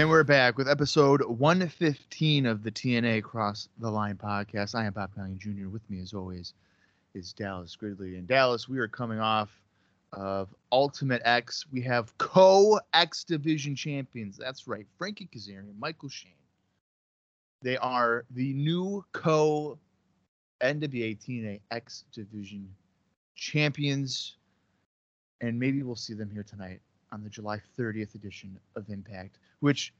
And we're back with episode 115 of the TNA Cross the Line podcast. I am Bob Conley Jr. With me, as always, is Dallas Gridley. And Dallas, we are coming off of Ultimate X. We have co X Division champions. That's right, Frankie Kazarian, Michael Shane. They are the new co NWA TNA X Division champions. And maybe we'll see them here tonight on the July 30th edition of Impact, which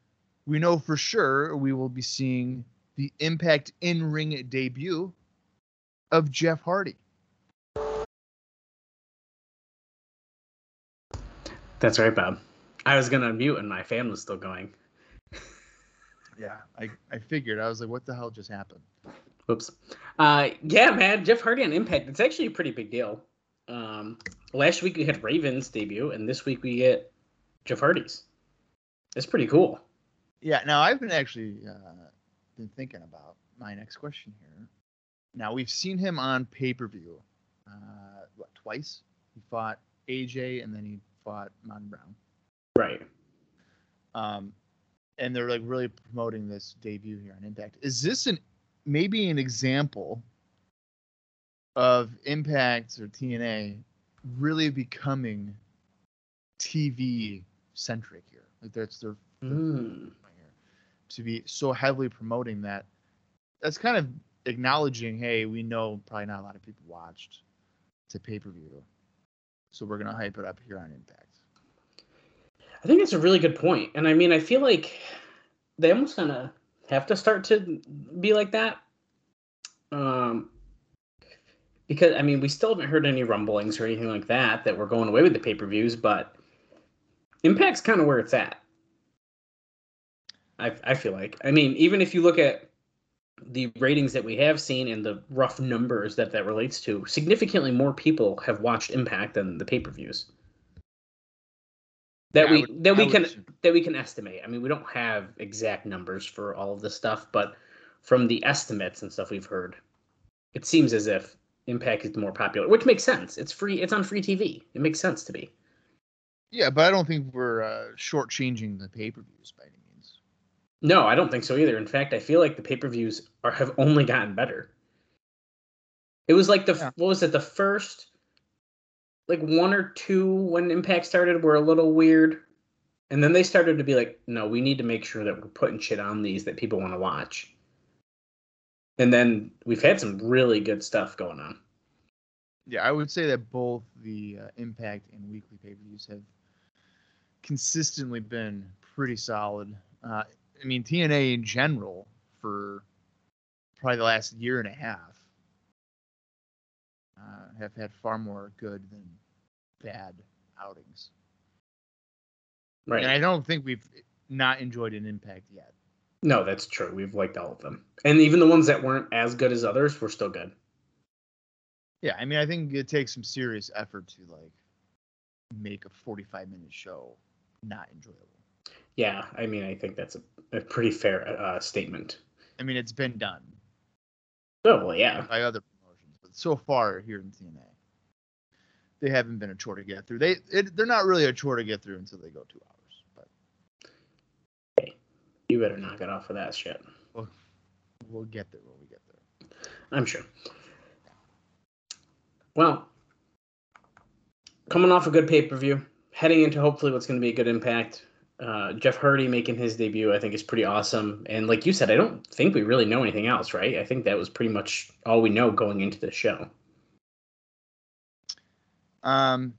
we know for sure we will be seeing the Impact in ring debut of Jeff Hardy. That's right, Bob. I was gonna mute and my fan was still going. Yeah, I, I figured. I was like, what the hell just happened? Whoops. Uh, yeah, man, Jeff Hardy on Impact. It's actually a pretty big deal. Um, last week we had Ravens debut, and this week we get Jeff Hardy's. It's pretty cool. Yeah, now I've been actually uh, been thinking about my next question here. Now we've seen him on pay per view, uh, what twice? He fought AJ and then he fought Mon Brown. Right. Um, and they're like really promoting this debut here on Impact. Is this an maybe an example of Impact or TNA really becoming TV centric here? Like that's their Mm. to be so heavily promoting that. That's kind of acknowledging, hey, we know probably not a lot of people watched to pay per view, so we're gonna hype it up here on Impact. I think it's a really good point, and I mean, I feel like they almost kind of have to start to be like that. Um, because I mean, we still haven't heard any rumblings or anything like that that we're going away with the pay per views, but Impact's kind of where it's at. I I feel like. I mean, even if you look at the ratings that we have seen and the rough numbers that that relates to, significantly more people have watched Impact than the pay per views. That Yeah, we would- that I we can assume. that we can estimate. I mean, we don't have exact numbers for all of this stuff, but from the estimates and stuff we've heard, it seems as if Impact is more popular, which makes sense. It's free. It's on free TV. It makes sense to me. Yeah, but I don't think we're uh, shortchanging the pay per views by any means. No, I don't think so either. In fact, I feel like the pay per views are have only gotten better. It was like the Yeah. what was it the first like one or two when Impact started were a little weird, and then they started to be like, no, we need to make sure that we're putting shit on these that people want to watch. And then we've had some really good stuff going on. Yeah, I would say that both the uh, Impact and weekly pay per views have consistently been pretty solid. Uh, I mean, TNA in general for probably the last year and a half uh, have had far more good than bad outings. Right. And I don't think we've not enjoyed an Impact yet. No, that's true. We've liked all of them. And even the ones that weren't as good as others were still good. Yeah, I mean, I think it takes some serious effort to like make a 45 minute show not enjoyable. Yeah, I mean, I think that's a, a pretty fair uh, statement. I mean, it's been done Oh, well, yeah. by other promotions, but so far here in TNA, they haven't been a chore to get through. They it, they're not really a chore to get through until they go two hours. You better knock it off of that shit. we'll, we'll get there when we get there. I'm sure. Well, coming off a good pay per view, heading into hopefully what's going to be a good impact. Uh, Jeff Hardy making his debut, I think, is pretty awesome. And like you said, I don't think we really know anything else, right? I think that was pretty much all we know going into the show. Um,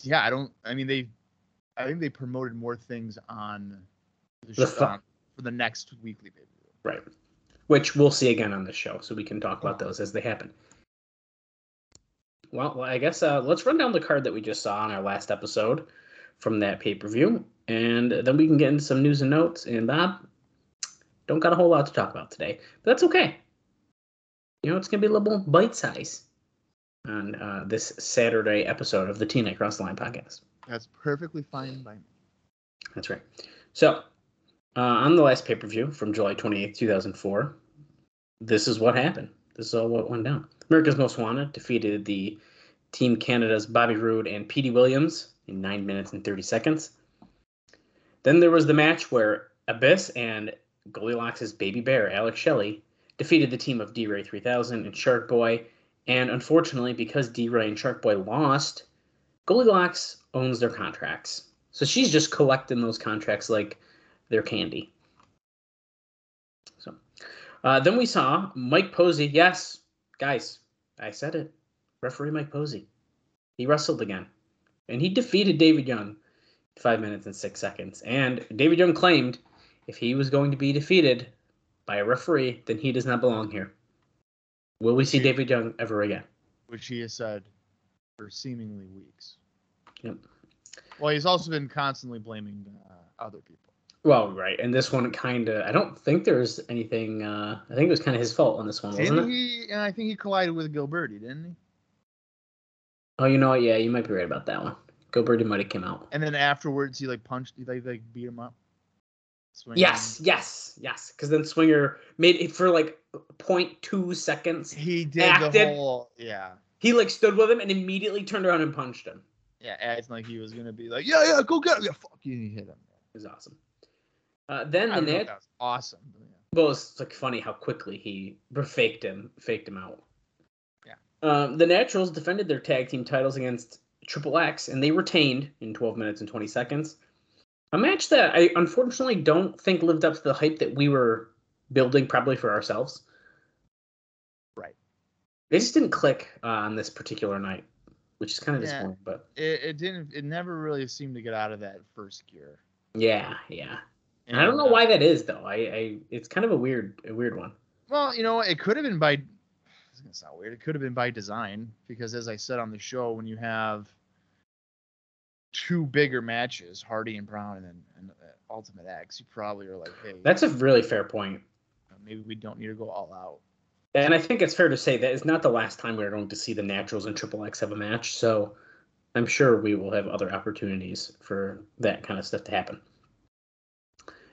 yeah, I don't. I mean, they, I think they promoted more things on the, The sh- fu- on- for the next weekly pay per view. Right. Which we'll see again on the show, so we can talk about those as they happen. Well, I guess uh, let's run down the card that we just saw on our last episode from that pay per view, and then we can get into some news and notes. And Bob, don't got a whole lot to talk about today, but that's okay. You know, it's gonna be a little bite size on uh, this Saturday episode of the TNA Cross the Line podcast. That's perfectly fine by me. That's right. So, uh, on the last pay per view from July 28th, 2004, this is what happened. This is all what went down. America's Most Wanted defeated the Team Canada's Bobby Roode and Petey Williams in 9 minutes and 30 seconds. Then there was the match where Abyss and Goldilocks' baby bear, Alex Shelley, defeated the team of D Ray 3000 and Shark Boy. And unfortunately, because D Ray and Shark Boy lost, Goldilocks owns their contracts. So she's just collecting those contracts like they're candy. So uh, then we saw Mike Posey. Yes, guys, I said it. Referee Mike Posey. He wrestled again. And he defeated David Young five minutes and six seconds. And David Young claimed if he was going to be defeated by a referee, then he does not belong here. Will we see David Young ever again? Which he has said for seemingly weeks. Yep. Well, he's also been constantly blaming uh, other people. Well, right, and this one kind of. I don't think there's anything. Uh, I think it was kind of his fault on this one, wasn't Didn't it? he? And I think he collided with Gilbertti, didn't he? Oh, you know what? Yeah, you might be right about that one. Gilbertti might have came out. And then afterwards, he like punched, he like, like beat him up. Yes, yes, yes. Because then Swinger made it for like 0.2 seconds. He did Acted. the whole, yeah, He like stood with him and immediately turned around and punched him. yeah, acting like he was gonna be like, yeah, yeah, go get him, yeah, fuck you, and he hit him. It was awesome. Uh, then I the don't know if net. that was awesome. yeah. Well, it's like funny how quickly he faked him, faked him out. Yeah. Um, the Naturals defended their tag team titles against Triple X, and they retained in 12 minutes and 20 seconds. A match that I unfortunately don't think lived up to the hype that we were building, probably for ourselves. Right. They just didn't click uh, on this particular night, which is kind of Yeah. disappointing. But It, it didn't. It never really seemed to get out of that first gear. yeah, yeah. And I don't know uh, why that is though. I, I it's kind of a weird, a weird one. Well, you know, it could have been by. It's gonna sound weird. It could have been by design because, as I said on the show, when you have two bigger matches, Hardy and Brown, and then and, uh, Ultimate X, you probably are like, hey, That's a really fair point. maybe we don't need to go all out. And I think it's fair to say that it's not the last time we're going to see the Naturals and Triple X have a match. So I'm sure we will have other opportunities for that kind of stuff to happen.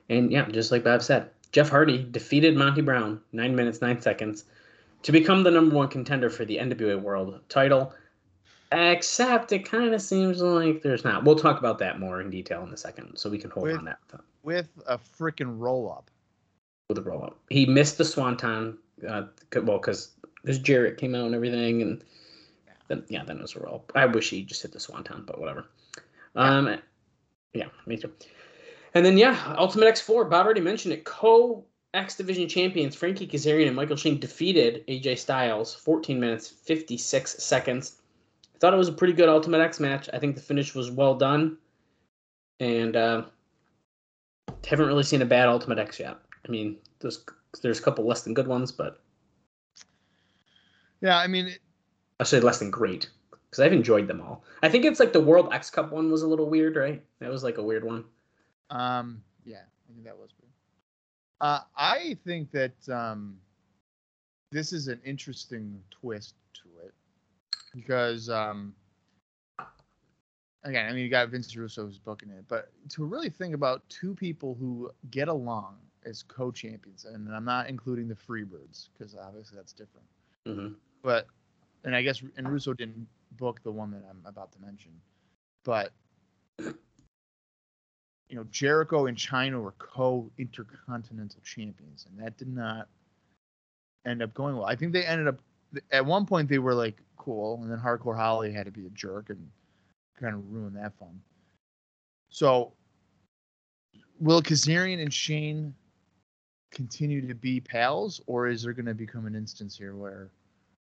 And yeah, just like Bob said, Jeff Hardy defeated Monty Brown nine minutes nine seconds to become the number one contender for the NWA World Title. Except it kind of seems like there's not. We'll talk about that more in detail in a second, so we can hold With- on that With a freaking roll up. with a roll up. He missed the Swanton, uh, well, because because Jarrett came out and everything, and then yeah, then it was a roll. up. I wish he just hit the Swanton, but whatever. Um, yeah, me too. And then yeah, Ultimate X four. Bob already mentioned it. Co X Division champions Frankie Kazarian and Michael Shane defeated AJ Styles 14 minutes 56 seconds. I thought it was a pretty good Ultimate X match. I think the finish was well done, and uh, haven't really seen a bad Ultimate X yet. I mean, there's there's a couple less than good ones, but Yeah, I mean, it- I say less than great because I've enjoyed them all. I think it's like the World X Cup one was a little weird, right? That was like a weird one. Um, yeah, I think that was weird. Uh, I think that um, this is an interesting twist to it because um, again, I mean, you got Vince Russo who's booking it, but to really think about two people who get along as co-champions, and I'm not including the Freebirds because obviously that's different. hmm But and I guess and Russo didn't book the one that I'm about to mention, but you know Jericho and Chyna were co-intercontinental champions, and that did not end up going well. I think they ended up at one point they were like cool, and then Hardcore Holly had to be a jerk and kind of ruin that fun. So will Kazarian and Shane continue to be pals, or is there going to become an instance here where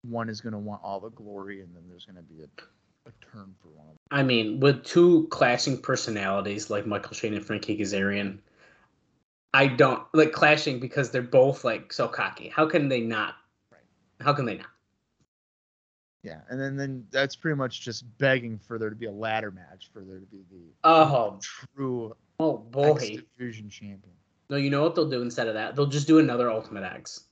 one is going to want all the glory, and then there's going to be a, a turn for one of them? I mean, with two clashing personalities like Michael Shane and Frankie Kazarian, I don't like clashing because they're both like so cocky. How can they not? Right. How can they not? Yeah, and then then that's pretty much just begging for there to be a ladder match for there to be the Oh, true oh boy. X Division champion. No, you know what they'll do instead of that? They'll just do another Ultimate X.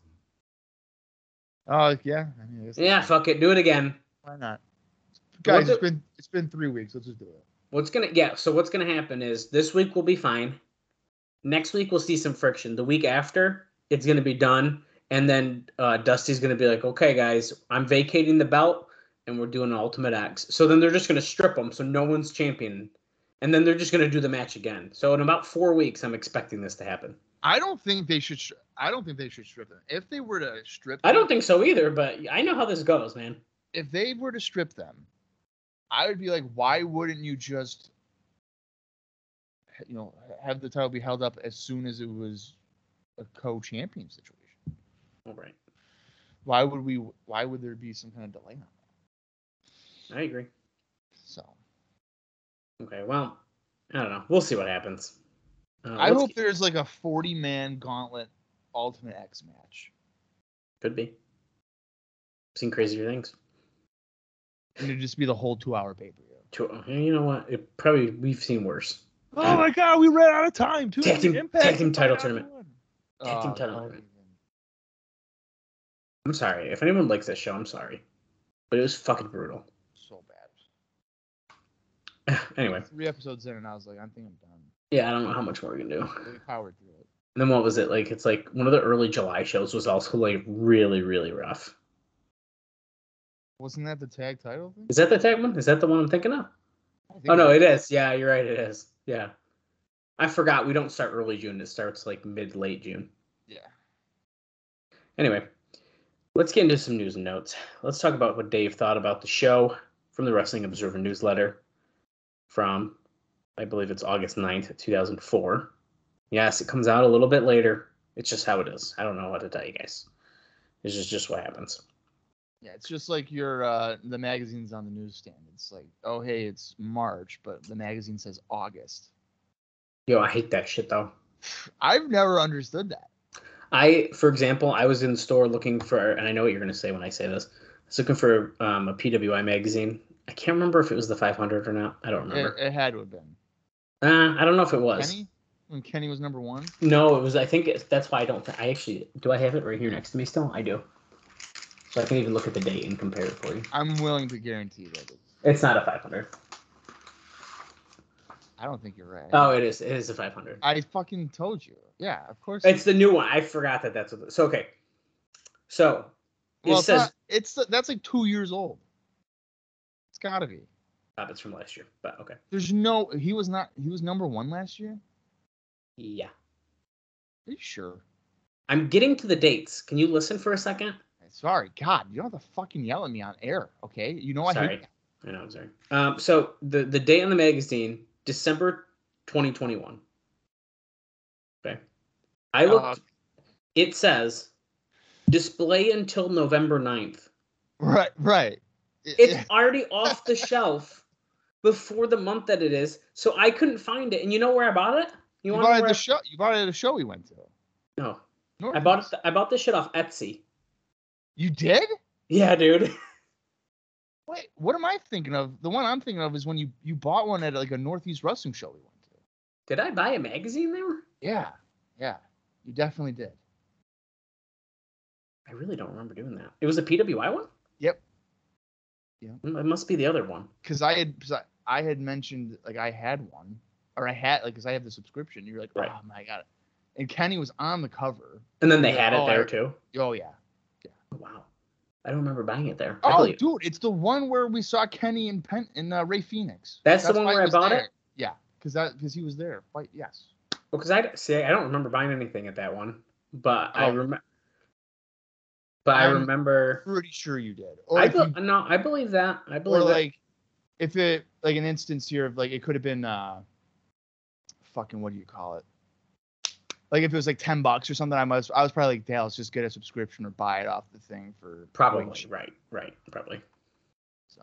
Oh yeah, I mean, Yeah, fuck it, do it again. why not? Guys, the- it's been it's been three weeks. Let's just do it. What's gonna yeah? So what's gonna happen is this week will be fine. Next week we'll see some friction. The week after it's gonna be done, and then uh, Dusty's gonna be like, "Okay, guys, I'm vacating the belt, and we're doing an Ultimate X." So then they're just gonna strip them, so no one's champion, and then they're just gonna do the match again. So in about four weeks, I'm expecting this to happen. I don't think they should. I don't think they should strip them. If they were to strip, I don't think so either, but I know how this goes, man. if they were to strip them, I would be like, why wouldn't you just, you know, have the title be held up as soon as it was a co-champion situation? All right, Why would we? Why would there be some kind of delay on that? I agree. So Okay, well, I don't know. We'll see what happens. Uh, I hope there's like a 40-man gauntlet Ultimate X match, could be. Seen crazier things. And it'd just be the whole two-hour pay-per-view. To, you know what? It probably we've seen worse. Oh my God, we ran out of time. Too Tag team- Impact tag team title tournament. Out one. Tag team Oh, title tournament. I'm sorry. If anyone likes this show, I'm sorry. But it was fucking brutal. So bad. anyway, Three episodes in, and I was like, I think I'm done. yeah, I don't know how much more we can do. We powered through it. And then what was it? Like it's like one of the early July shows was also like really, really rough. Wasn't that the tag title thing? Is that the tag one? Is that the one I'm thinking of? Think Oh no, it is. Yeah, you're right, it is. Yeah. I forgot we don't start early June, it starts like mid late June. Yeah. Anyway, let's get into some news and notes. Let's talk about what Dave thought about the show from the Wrestling Observer newsletter from, I believe it's August 9th, 2004. Yes, it comes out a little bit later. It's just how it is. I don't know what to tell you guys. This is just what happens. Yeah, it's just like your uh the magazines on the newsstand. It's like, oh hey, it's March, but the magazine says August. Yo, I hate that shit though. I've never understood that. I, for example, I was in the store looking for, and I know what you're going to say when I say this. I was looking for um, a PWI magazine. I can't remember if it was the 500 or not. I don't remember. it had to have been. Uh, I don't know if it was. Kenny? When Kenny was number one? No, it was. I think it's, that's why I don't. Think, I actually do. I have it right here next to me still. I do. So I can even look at the date and compare it for you. I'm willing to guarantee that it's It's not a 500. I don't think you're right. Oh, it is. It is a 500. I fucking told you. Yeah, of course. It's the new one. I forgot that that's what. So okay. So it well, it's, says not, it's that's like two years old. It's gotta be. uh, it's from last year, but okay. There's no. He was not. He was number one last year. Yeah, Are you sure? I'm getting to the dates. Can you listen for a second? Sorry, God, you don't have to fucking yell at me on air, okay? You know I Sorry. hate that. I know, I'm sorry. Um, so the the date on the magazine, December 2021. Okay. I looked. Uh, it says display until November 9th. Right, right. It's already off the shelf before the month that it is, so I couldn't find it. And you know where I bought it? you want bought it at the show. You bought it at a show we went to. I... No, I bought it. I bought this shit off Etsy. You did? Yeah, dude. Wait, what am I thinking of? The one I'm thinking of is when you you bought one at like a Northeast wrestling show we went to. Did I buy a magazine there? Yeah, yeah, you definitely did. I really don't remember doing that. It was a PWI one. Yep. Yeah. It must be the other one. Because I had 'cause I, I had mentioned like I had one, or I had like because I have the subscription. You're like, Right. oh my god, and Kenny was on the cover. And then they had it oh, there I- too. Oh yeah. Wow. I don't remember buying it there. I Oh, believe- dude, it's the one where we saw Kenny and Pen and uh, Rey Fenix. That's the one where I bought it? Yeah, because that because he was there. Fight, yes. Well, Because I see, I don't remember buying anything at that one, but I Oh. remember. But I I'm remember. Pretty sure you did. Or I be- you- no, I believe that. I or that. like if it like an instance here of like it could have been uh fucking what do you call it? Like if it was like ten bucks or something, I must I was probably like, Dallas, just get a subscription or buy it off the thing for Probably like, right, right, probably. So,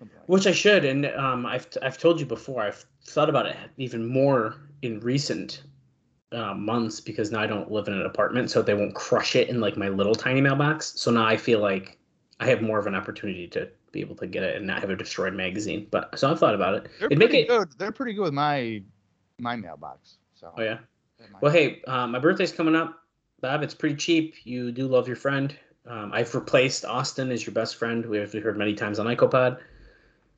like Which I should, and um, I've I've told you before. I've thought about it even more in recent uh, months because now I don't live in an apartment, so they won't crush it in like my little tiny mailbox. So now I feel like I have more of an opportunity to be able to get it and not have a destroyed magazine. But so I've thought about it. They're It'd make pretty it. good. They're pretty good with my my mailbox. So Oh yeah. My- Well, hey, uh, my birthday's coming up, Bob. It's pretty cheap. You do love your friend. Um, I've replaced Austin as your best friend. We have heard many times on IcoPod.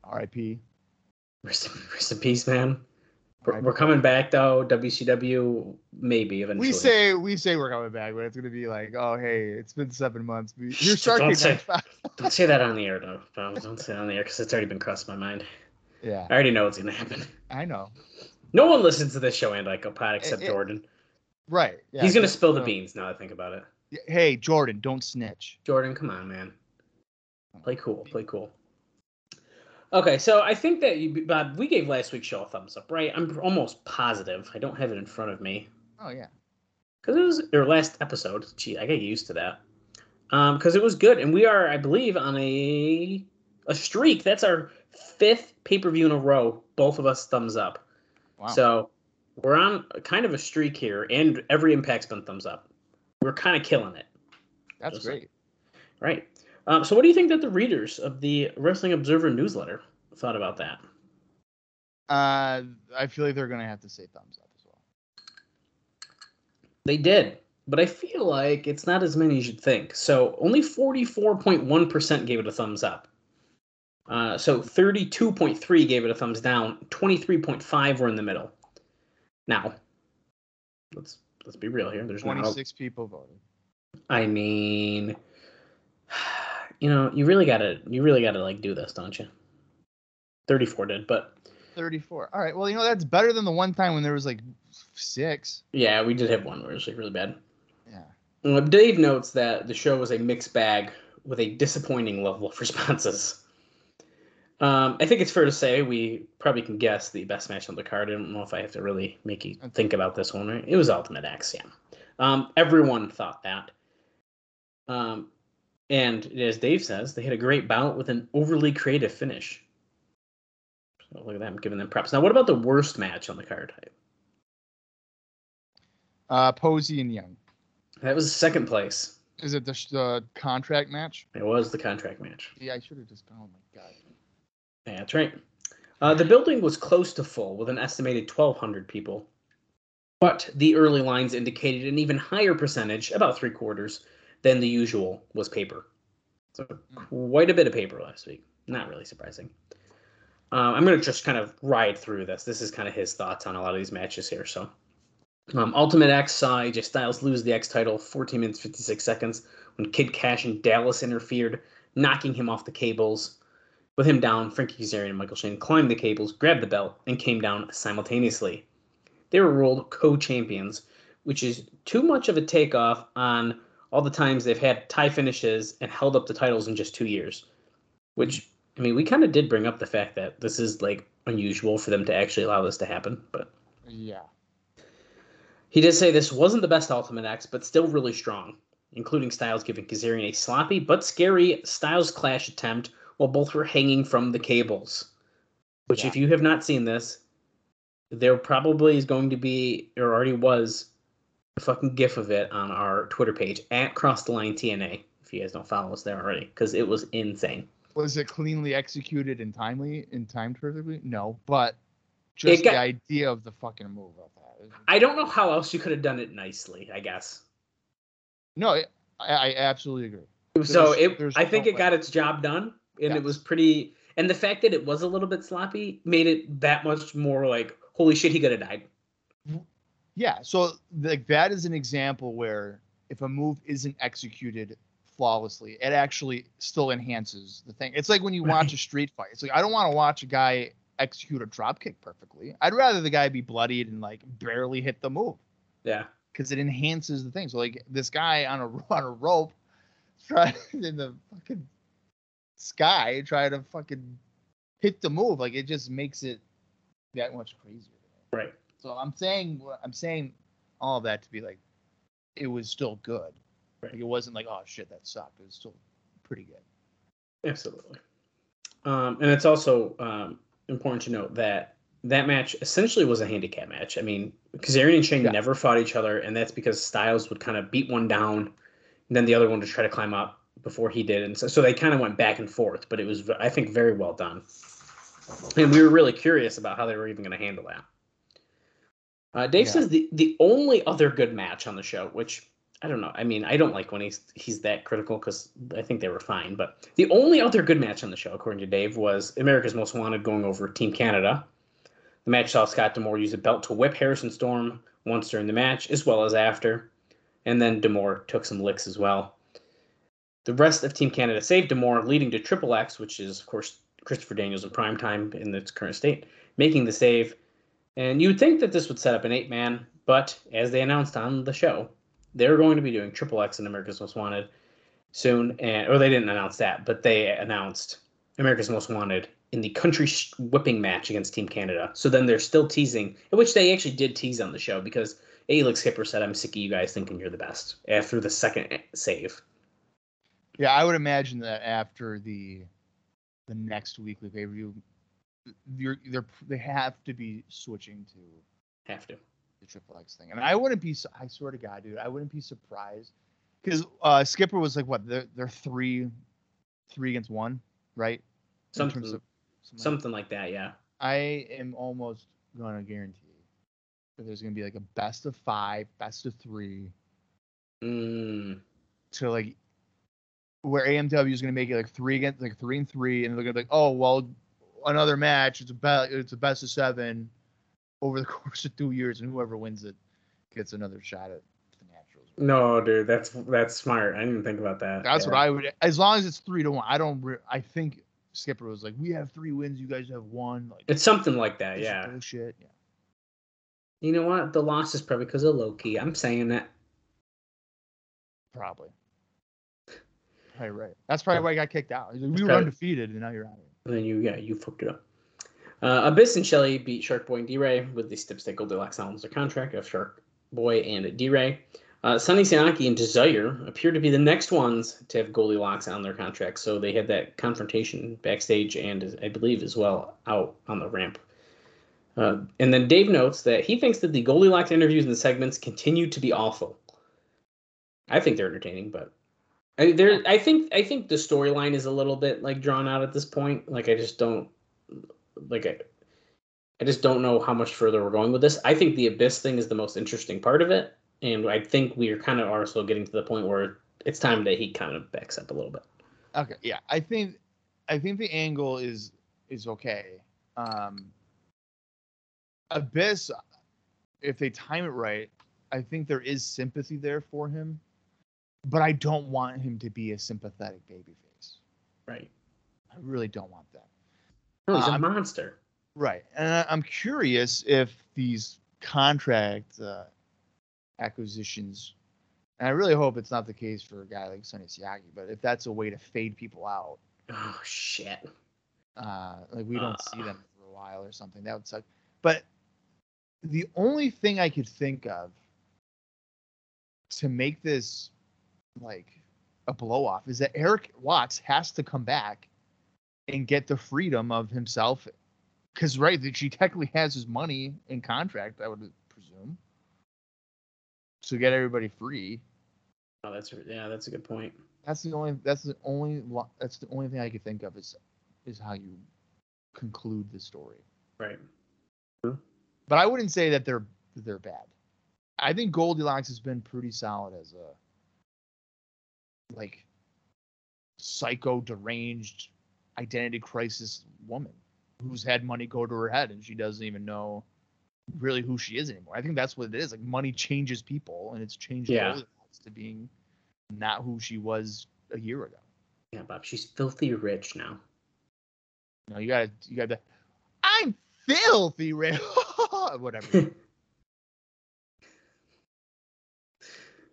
R.I.P. Rest in, rest in peace, man. We're, we're coming back though. WCW maybe eventually. We say we say we're coming back, but it's gonna be like, oh hey, it's been seven months. We- You're starting. Don't say- Don't say that on the air though. Bob. Don't say it on the air because it's already been crossed my mind. Yeah, I already know what's gonna happen. I know. No one listens to this show and IcoPod except it- Jordan. Right. Yeah, He's gonna spill the beans now. I think about it. Hey, Jordan, don't snitch. Jordan, come on, man. Play cool. Play cool. Okay, so I think that you, Bob, we gave last week's show a thumbs up, right? I'm almost positive. I don't have it in front of me Oh yeah. because it was or last episode. Gee, I get used to that. Um, because it was good, and we are, I believe, on a a streak. That's our fifth pay per view in a row. Both of us thumbs up. Wow. So we're on kind of a streak here, and every impact's been thumbs up. We're kind of killing it. That's just great. Right. Um, so, what do you think that the readers of the Wrestling Observer newsletter thought about that? Uh, I feel like they're gonna have to say thumbs up as well. They did, but I feel like it's not as many as you'd think. So, only 44.1% gave it a thumbs up. Uh, so, 32.3 gave it a thumbs down. 23.5 were in the middle. Now, let's let's be real here. There's Twenty not. people voting. I mean, you know, you really gotta you really gotta like do this, don't you? 34 did, but Thirty four. All right. Well, you know that's better than the one time when there was like six. Yeah, we did have one where it was like really bad. Yeah. Uh, Dave notes that the show was a mixed bag with a disappointing level of responses. Um, I think it's fair to say we probably can guess the best match on the card. I don't know if I have to really make you think about this one, right? It was Ultimate X, yeah. Um, everyone thought that. Um, and as Dave says, they had a great bout with an overly creative finish. So look at that, I'm giving them props. Now, what about the worst match on the card? Uh, Posey and Young. That was second place. Is it the, the contract match? It was the contract match. Yeah, I should have just. Oh my god. Yeah, that's right. Uh, the building was close to full with an estimated 1,200 people, but the early lines indicated an even higher percentage, about three quarters, than the usual was paper. So quite a bit of paper last week. Not really surprising. Uh, I'm going to just kind of ride through this. This is kind of his thoughts on a lot of these matches here. So, um, Ultimate X saw AJ Styles lose the X title 14 minutes 56 seconds when Kid Cash and Dallas interfered, knocking him off the cables. With him down, Frankie Kazarian and Michael Shane climbed the cables, grabbed the belt, and came down simultaneously. They were ruled co-champions, which is too much of a takeoff on all the times they've had tie finishes and held up the titles in just two years. Which I mean, we kind of did bring up the fact that this is like unusual for them to actually allow this to happen, but Yeah. he did say this wasn't the best Ultimate X, but still really strong, including Styles giving Kazarian a sloppy but scary Styles clash attempt while both were hanging from the cables. Which, Yeah. if you have not seen this, there probably is going to be, or already was, a fucking gif of it on our Twitter page at Cross the Line TNA. If you guys don't follow us there already, because it was insane. Was it cleanly executed and timely and timed perfectly? No, but just got- the idea of the fucking move of that. I don't know how else you could have done it nicely. I guess. No, I, I absolutely agree. so There's- it, there's I think no it got its job done, and it was pretty. And the fact that it was a little bit sloppy made it that much more like, holy shit, he could have died. Yeah, so like that is an example where if a move isn't executed flawlessly, it actually still enhances the thing. It's like when you watch Right. a street fight. It's like I don't want to watch a guy execute a drop kick perfectly. I'd rather the guy be bloodied and like barely hit the move Yeah, because it enhances the thing. So like this guy on a on a rope, trying in the fucking sky, try to fucking hit the move. Like it just makes it that much crazier. right. So I'm saying I'm saying all of that to be like, it was still good. Right. Like it wasn't like oh shit that sucked. It was still pretty good. Absolutely. Um, and it's also um, important to note that that match essentially was a handicap match. I mean, Kazarian and Shane Yeah. never fought each other, and that's because Styles would kind of beat one down, and then the other one to try to climb up, before he did, and so, so they kind of went back and forth. But it was, I think, very well done, and we were really curious about how they were even going to handle that. Uh, Dave Yeah. says the the only other good match on the show, which I don't know. I mean, I don't like when he's he's that critical because I think they were fine. But the only other good match on the show, according to Dave, was America's Most Wanted going over Team Canada. The match saw Scott D'Amore use a belt to whip Harrison Storm once during the match, as well as after, and then D'Amore took some licks as well. The rest of Team Canada saved D'Amore, leading to Triple X, which is of course Christopher Daniels in prime time in its current state, making the save. And you would think that this would set up an eight man, but as they announced on the show, they're going to be doing Triple X in America's Most Wanted soon, and or they didn't announce that, but they announced America's Most Wanted in the country whipping match against Team Canada. So then they're still teasing, which they actually did tease on the show because Elix Skipper said, "I'm sick of you guys thinking you're the best." After the second save, Yeah, I would imagine that after the the next weekly pay per view, you're they're they have to be switching to have to. the triple X thing, and I wouldn't be. I swear to God, dude, I wouldn't be surprised because uh, Skipper was like what they're they're three three against one, right? Something, of- something like- something like that. Yeah. I am almost gonna guarantee that there's gonna be like a best of five, best of three, Mm, to like where AMW is gonna make it like three against like three and three, and they're gonna be like, oh well, another match. It's a bet. It's a best of seven over the course of two years, and whoever wins it gets another shot at the Naturals. no, dude, that's that's smart. I didn't even think about that. That's Yeah. what I would. As long as it's three to one, I don't. Re- I think Skipper was like, we have three wins, you guys have one. Like It's something like that. Yeah. bullshit. Yeah. You know what? The loss is probably because of Low Ki. I'm saying that. Probably. Probably right. That's probably why I got kicked out. Like, we were undefeated, and now you're out of here. And then you, yeah, you fucked it up. Uh, Abyss and Shelley beat Shark Boy and D-Ray with the Stipstick Goldilocks their contract of Shark Boy and D-Ray. Uh, Sonny Siaki and Desire appear to be the next ones to have Goldilocks on their contract. So they had that confrontation backstage and I believe as well out on the ramp. Uh, and then Dave notes that he thinks that the Goldilocks interviews and the segments continue to be awful. I think they're entertaining, but I, there, I think I think the storyline is a little bit like drawn out at this point. Like I just don't like I, I just don't know how much further we're going with this. I think the abyss thing is the most interesting part of it, and I think we are kind of also getting to the point where it's time that he kind of backs up a little bit. Okay, yeah, I think, I think the angle is is okay. Um, Abyss, if they time it right, I think there is sympathy there for him, but I don't want him to be a sympathetic babyface. Right? I really don't want that. No, he's a Um, monster. Right, and I'm curious if these contract uh, acquisitions, and I really hope it's not the case for a guy like Sonny Siaki, but if that's a way to fade people out, Oh shit! uh, like we don't see Uh. them for a while or something, that would suck. But the only thing I could think of to make this like a blow off is that Erik Watts has to come back and get the freedom of himself because right that she technically has his money in contract i would presume to get everybody free Oh, that's yeah, that's a good point. that's the only that's the only that's the only thing i could think of is is how you conclude the story Right. but i wouldn't say that they're they're bad i think goldilocks has been pretty solid as a like psycho deranged identity crisis woman who's had money go to her head and she doesn't even know really who she is anymore i think that's what it is like money changes people and it's changed Yeah. to being not who she was a year ago Yeah, Bob. She's filthy rich now. you know you gotta you gotta i'm filthy rich whatever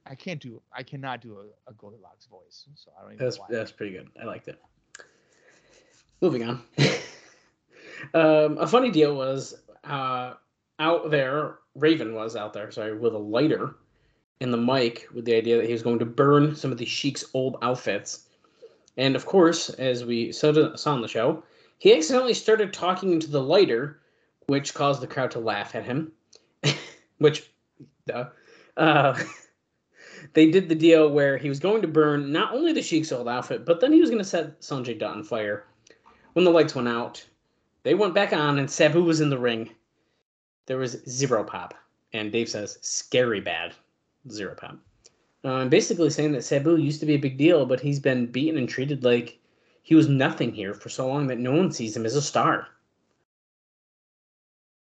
I can't do I cannot do a, a Goldilocks voice, so I don't even That's that's pretty good. I liked it. Moving on. um, a funny deal was uh, out there. Raven was out there, sorry, with a lighter and the mic, with the idea that he was going to burn some of the Sheik's old outfits. And of course, as we saw saw on the show, he accidentally started talking into the lighter, which caused the crowd to laugh at him. which, duh. Uh, they did the deal where he was going to burn not only the Sheik's old outfit, but then he was going to set Sanjay Dutt on fire. When the lights went out, they went back on, and Sabu was in the ring. There was zero pop, and Dave says scary bad, zero pop. Uh, basically saying that Sabu used to be a big deal, but he's been beaten and treated like he was nothing here for so long that no one sees him as a star.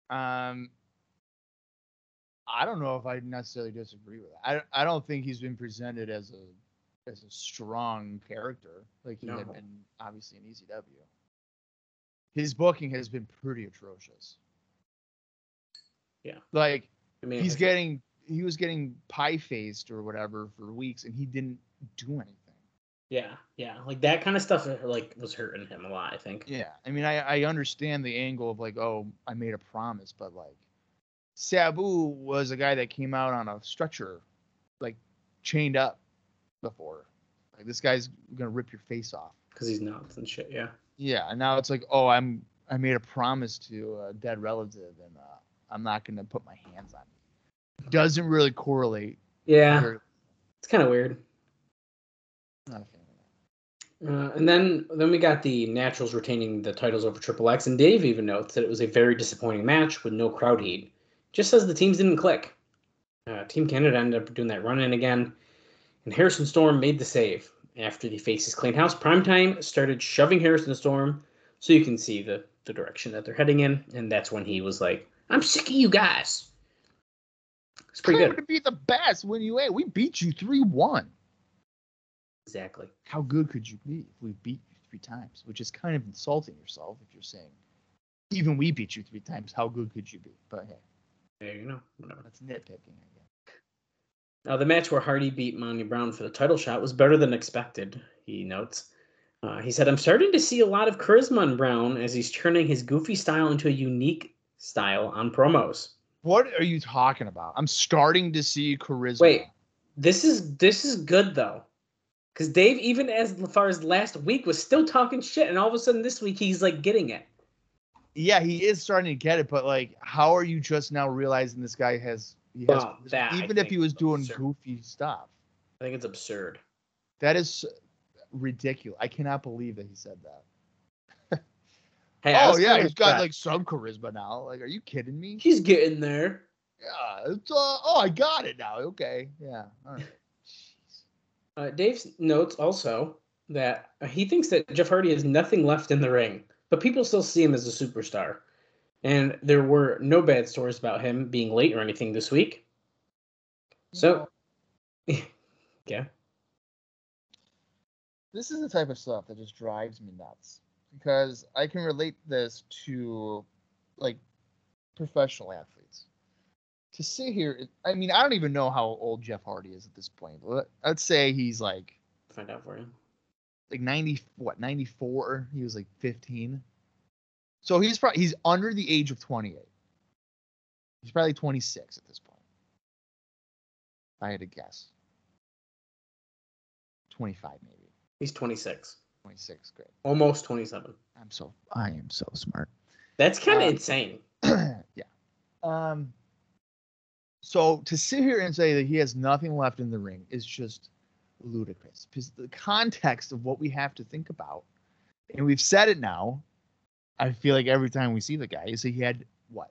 Um, I don't know if I necessarily disagree with that. I I don't think he's been presented as a as a strong character like he No. had been obviously in ECW. His booking has been pretty atrocious. Yeah. Like I mean, he's getting he was getting pie faced or whatever for weeks and he didn't do anything. yeah, yeah, like that kind of stuff. Like was hurting him a lot. I think. Yeah, I mean, I, I understand the angle of like, oh, I made a promise, but like, Sabu was a guy that came out on a stretcher, like, chained up before. Like, this guy's gonna rip your face off. because he's nuts and shit. Yeah. Yeah, and now it's like, oh, I'm I made a promise to a dead relative, and uh, I'm not gonna put my hands on you. Doesn't really correlate. Yeah, it's kind of weird. not a fan of that. Uh, and then then we got the Naturals retaining the titles over Triple X, and Dave even notes that it was a very disappointing match with no crowd heat. Just says the teams didn't click. Uh, Team Canada ended up doing that run in again, and Harrison Storm made the save after the Faces clean house. Primetime started shoving Harrison Storm, so you can see the the direction that they're heading in, and that's when he was like, "I'm sick of you guys." It's pretty Claim good. to be the best when you ain't. We beat you three one. Exactly. how good could you be if we beat you three times? Which is kind of insulting yourself if you're saying, even we beat you three times, how good could you be? But hey, There you know. Whatever. that's nitpicking, I guess. Uh, the match where Hardy beat Monty Brown for the title shot was better than expected, he notes. Uh, he said, I'm starting to see a lot of charisma in Brown as he's turning his goofy style into a unique style on promos. What are you talking about? I'm starting to see charisma. Wait. This is this is good though. Because Dave, even as far as last week, was still talking shit, and all of a sudden this week he's like getting it. Yeah, he is starting to get it, but like, how are you just now realizing this guy has? He has that I even if he was doing absurd. goofy stuff, I think it's absurd. that is ridiculous. I cannot believe that he said that. Hey, oh yeah, he's got impressed. like some charisma now. Like, are you kidding me? he's getting there. Yeah, it's uh, oh, I got it now. Okay, yeah. All right. Jeez. Uh, Dave notes also that he thinks that Jeff Hardy has nothing left in the ring, but people still see him as a superstar. And there were no bad stories about him being late or anything this week. So, yeah, this is the type of stuff that just drives me nuts because I can relate this to like professional athletes. To sit here, I mean, I don't even know how old Jeff Hardy is at this point. but I'd say he's like find out for you. Like 90 what 94 he was like 15 so he's probably he's under the age of 28 he's probably 26 at this point. I had to guess. 25 maybe. He's 26, 26 great. Almost 27. i'm so i am so smart. That's kind of Um, insane. yeah. Um so to sit here and say that he has nothing left in the ring is just ludicrous because the context of what we have to think about and we've said it now i feel like every time we see the guy is that he had what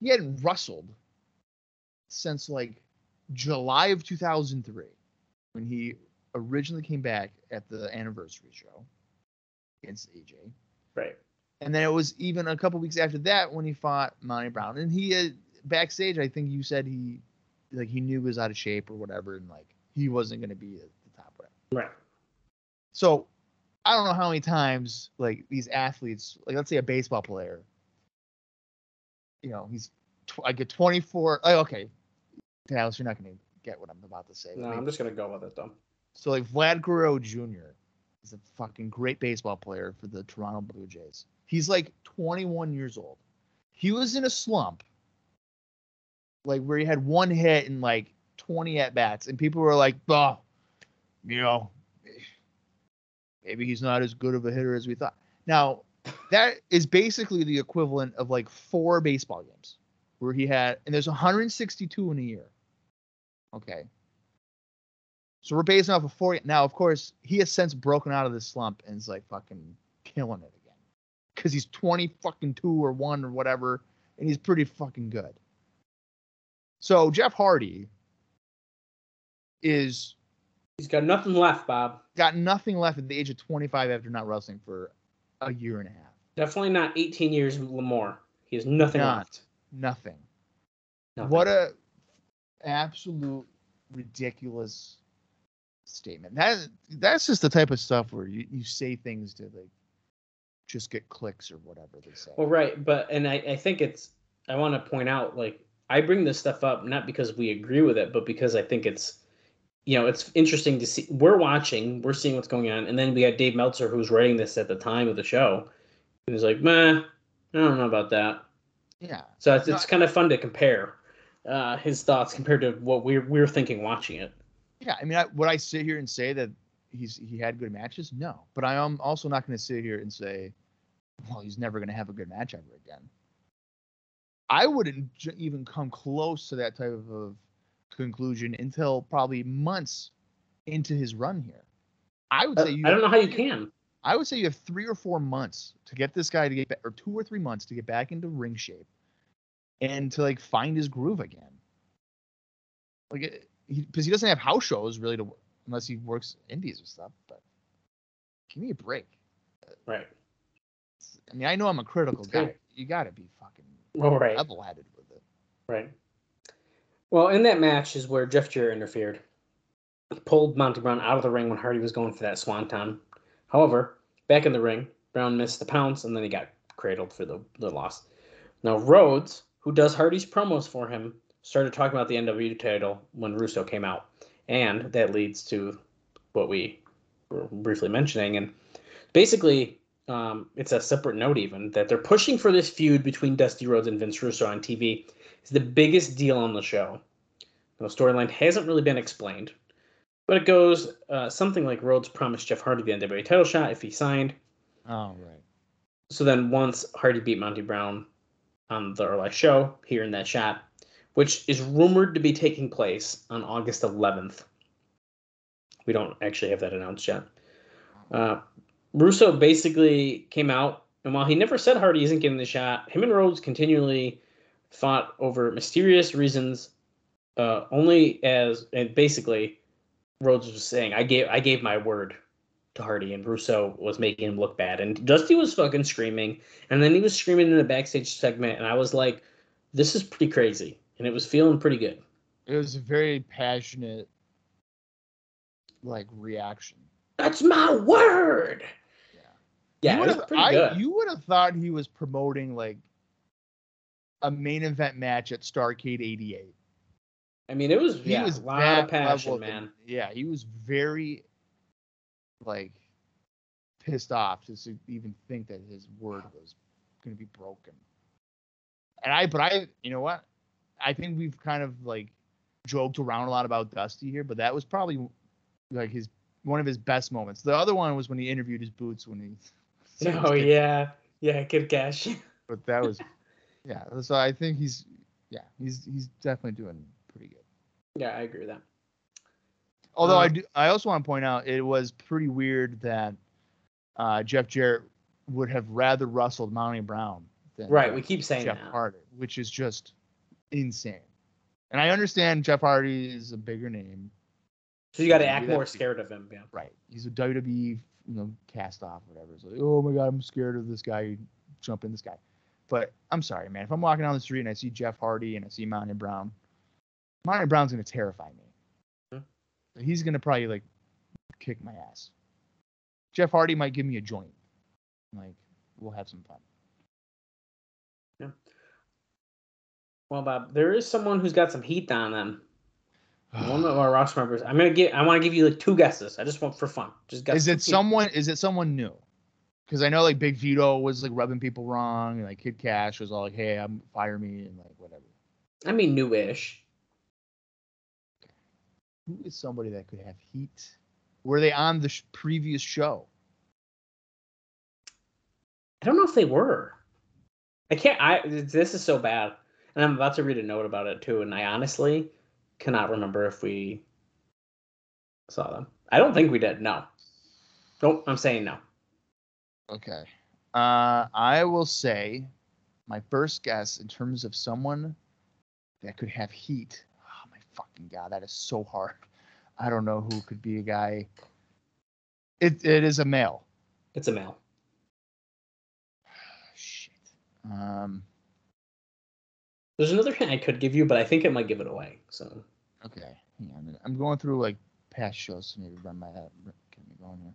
he hadn't wrestled since like july of 2003 when he originally came back at the anniversary show against aj Right. and then it was even a couple weeks after that when he fought Monty Brown. And he had, backstage, I think you said he like he knew he was out of shape or whatever, and like he wasn't going to be at the top. Whatever. Right. So I don't know how many times like these athletes, like let's say a baseball player, you know, he's tw- I get 24. Oh, okay, Dallas, you're not going to get what I'm about to say. No, Maybe- I'm just going to go with it, though. so like Vlad Guerrero Jr. is a fucking great baseball player for the Toronto Blue Jays. He's like 21 years old. He was in a slump, like where he had one hit and like 20 at bats, and people were like, "Oh, you know, maybe he's not as good of a hitter as we thought." Now, that is basically the equivalent of like four baseball games where he had, and there's 162 in a year. Okay. So we're basing off of four. Now, of course, he has since broken out of this slump and is like fucking killing it again. Because he's 20 fucking two or one or whatever, and he's pretty fucking good. So Jeff Hardy is He's got nothing left, Bob. got nothing left at the age of 25 after not wrestling for a year and a half. Definitely not 18 years more. He has nothing Not. left. Nothing. Nothing. What a absolute ridiculous statement. That that's just the type of stuff where you, you say things to like just get clicks or whatever they say. Well, right, but and I, I think it's I want to point out like I bring this stuff up not because we agree with it, but because I think it's you know it's interesting to see. We're watching, we're seeing what's going on, and then we got Dave Meltzer who's writing this at the time of the show. He was like, "Meh, I don't know about that." yeah. So it's, No, it's kind of fun to compare uh, his thoughts compared to what we're we're thinking watching it. Yeah, I mean, I, would I sit here and say that he's he had good matches? No, but I am also not going to sit here and say, well, he's never going to have a good match ever again. I wouldn't j- even come close to that type of conclusion until probably months into his run here. I would Uh, say you I don't know how you can. I would say you have three or four months to get this guy to get back, or two or three months to get back into ring shape, and to like find his groove again. Like, because he, he doesn't have house shows really to, unless he works indies or stuff. But give me a break. Right. I mean, I know I'm a critical guy. You got to be fucking Well, right. level-headed with it. Right. Well, in that match is where Jeff Jarrett interfered. He pulled Monty Brown out of the ring when Hardy was going for that swanton. However, back in the ring, Brown missed the pounce and then he got cradled for the, the loss. Now, Rhodes, who does Hardy's promos for him, started talking about the NW title when Russo came out. And that leads to what we were briefly mentioning. And basically, um, it's a separate note even that they're pushing for this feud between Dusty Rhodes and Vince Russo on TV is the biggest deal on the show. The storyline hasn't really been explained, but it goes uh, something like Rhodes promised Jeff Hardy the NWA title shot if he signed. Oh right. So then once Hardy beat Monty Brown on the early show here in that shot, which is rumored to be taking place on August 11th. We don't actually have that announced yet. Uh, Russo basically came out, and while he never said Hardy isn't getting the shot, him and Rhodes continually fought over mysterious reasons. Uh, only as and basically, Rhodes was saying, "I gave I gave my word to Hardy," and Russo was making him look bad, and Dusty was fucking screaming, and then he was screaming in the backstage segment, and I was like, "This is pretty crazy," and it was feeling pretty good. It was a very passionate, like reaction. That's my word. Yeah. Yeah, you would've- pretty good. You would have thought he was promoting like a main event match at Starcade '88. I mean, it was He yeah, was a lot of passion, of- man. Yeah, he was very like pissed off to even think that his word was going to be broken. And I, but I, you know what? I think we've kind of like joked around a lot about Dusty here, but that was probably like his one of his best moments. The other one was when he interviewed his boots when he. Oh yeah, yeah, good cash. But that was, yeah. So I think he's, yeah, he's he's definitely doing pretty good. yeah, I agree with that. Although I Um, do, I also want to point out it was pretty weird that uh, Jeff Jarrett would have rather wrestled Monty Brown than Right, Jeff, we keep saying Jeff that. Hardy, which is just insane. And I understand Jeff Hardy is a bigger name, So you got to act more scared of him. Yeah. right? He's a WWE, you know, cast off, whatever. It's like, oh my god, I'm scared of this guy jumping this guy. But I'm sorry, man. If I'm walking down the street and I see Jeff Hardy and I see Monty Brown, Monty Brown's gonna terrify me. Hmm. He's gonna probably like kick my ass. Jeff Hardy might give me a joint. Like we'll have some fun. Yeah. Well, Bob, there is someone who's got some heat on them. One of our roster members. I'm gonna get. I want to give you like two guesses. I just want for fun. Just guess. is it someone? Is it someone new? Because I know like Big Vito was like rubbing people wrong, and like Kid Cash was all like, "Hey, I'm fire me," and like whatever. I mean, newish. Who is somebody that could have heat? Were they on the sh- previous show? I don't know if they were. I can't. I this is so bad, and I'm about to read a note about it too. And I honestly cannot remember if we Saw them. I don't think we did. No. Nope. I'm saying no. Okay. Uh, I will say my first guess in terms of someone that could have heat. Oh my fucking god, that is so hard. I don't know who could be a guy. It it is a male. It's a male. Shit. Um. There's another hint I could give you, but I think it might give it away. So Okay. Hang on. I'm going through like past shows to maybe run my head. Get me going here.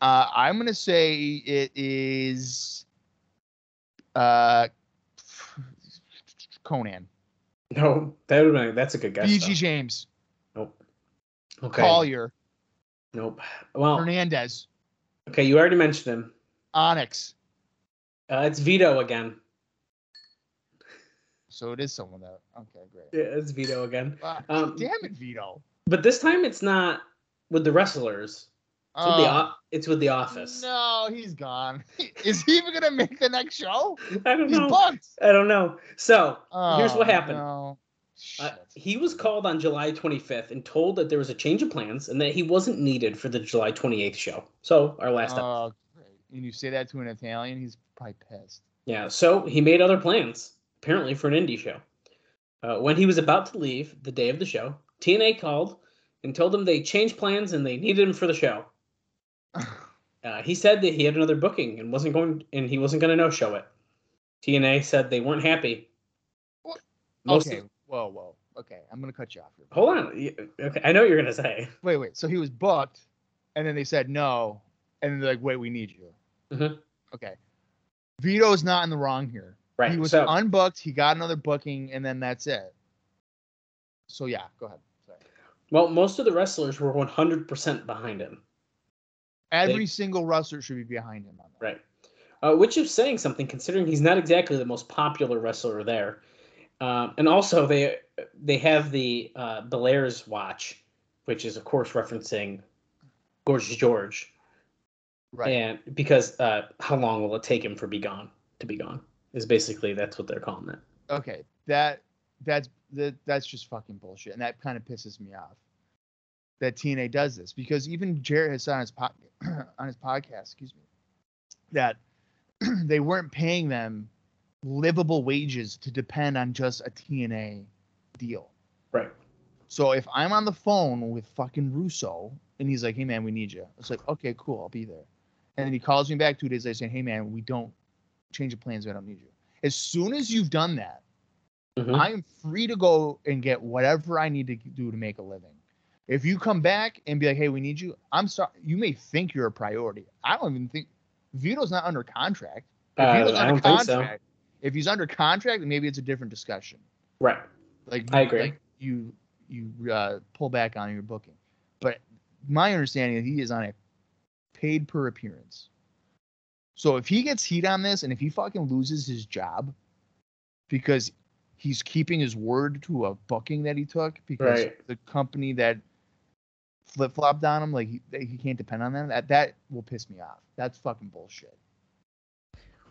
Uh, I'm gonna say it is. Uh, Konnan. no, that would been that's a good guess. BG. James. Nope. Okay. Collier. Nope. Well, Hernandez. okay, you already mentioned him. Onyx. Uh, it's Vito again. So it is someone that. Okay, great. Yeah, it's Vito again. Wow, Um, damn it, Vito. But this time it's not with the wrestlers. It's with the Oh, o- it's with the office. no, he's gone. is he even gonna make the next show? I don't He's know. bugged. I don't know. So Oh, Here's what happened. No. uh, he was called on July 25th and told that there was a change of plans and that he wasn't needed for the July 28th show. So our last episode. Oh, great. And you say that to an Italian, he's probably pissed. Yeah, so he made other plans, apparently for an indie show. Uh, when he was about to leave the day of the show, TNA called and told him they changed plans and they needed him for the show. Uh, he said that he had another booking and wasn't going, and he wasn't going to no show it. TNA said they weren't happy. Most okay. of- whoa, whoa. Okay, I'm gonna cut you off here. hold on. Okay, I know what you're going to say. Wait, wait. So he was booked, and then they said no, and they're like, "Wait, we need you." Mhm. Okay. Vito's not in the wrong here. Right. He was so, unbooked. He got another booking, and then that's it. So yeah, go ahead. Sorry. well, most of the wrestlers were 100% behind him. Every single wrestler should be behind him on that. Right. Uh, which is saying something considering he's not exactly the most popular wrestler there. Um, and also they they have the uh, Belair's watch, which is of course referencing Gorgeous George, Right. and because uh, how long will it take him for be gone to be gone is basically that's what they're calling it. okay. That that's that that's just fucking bullshit, and that kind of pisses me off. That TNA does this because even Jarrett has said on his po- on his podcast, excuse me, that they weren't paying them livable wages to depend on just a TNA deal. Right. So if I'm on the phone with fucking Russo and he's like, "Hey man, we need you," it's like, "Okay, cool, I'll be there." And then he calls me back two days later saying, "Hey man, we don't change the plans. We don't need you." As soon as you've done that, Mhm. I am free to go and get whatever I need to do to make a living. If you come back and be like, "Hey, we need you," I'm sorry. You may think you're a priority. I don't even think Vito's not under contract. If Uh, Vito's I under don't think so. if he's under contract, maybe it's a different discussion. Right. Like I agree. Like you you uh, pull back on your booking, but my understanding is he is on a paid per appearance. So if he gets heat on this, and if he fucking loses his job because he's keeping his word to a booking that he took because Right. the company that flip flopped on him, like he, he can't depend on them, that that will piss me off. That's fucking bullshit.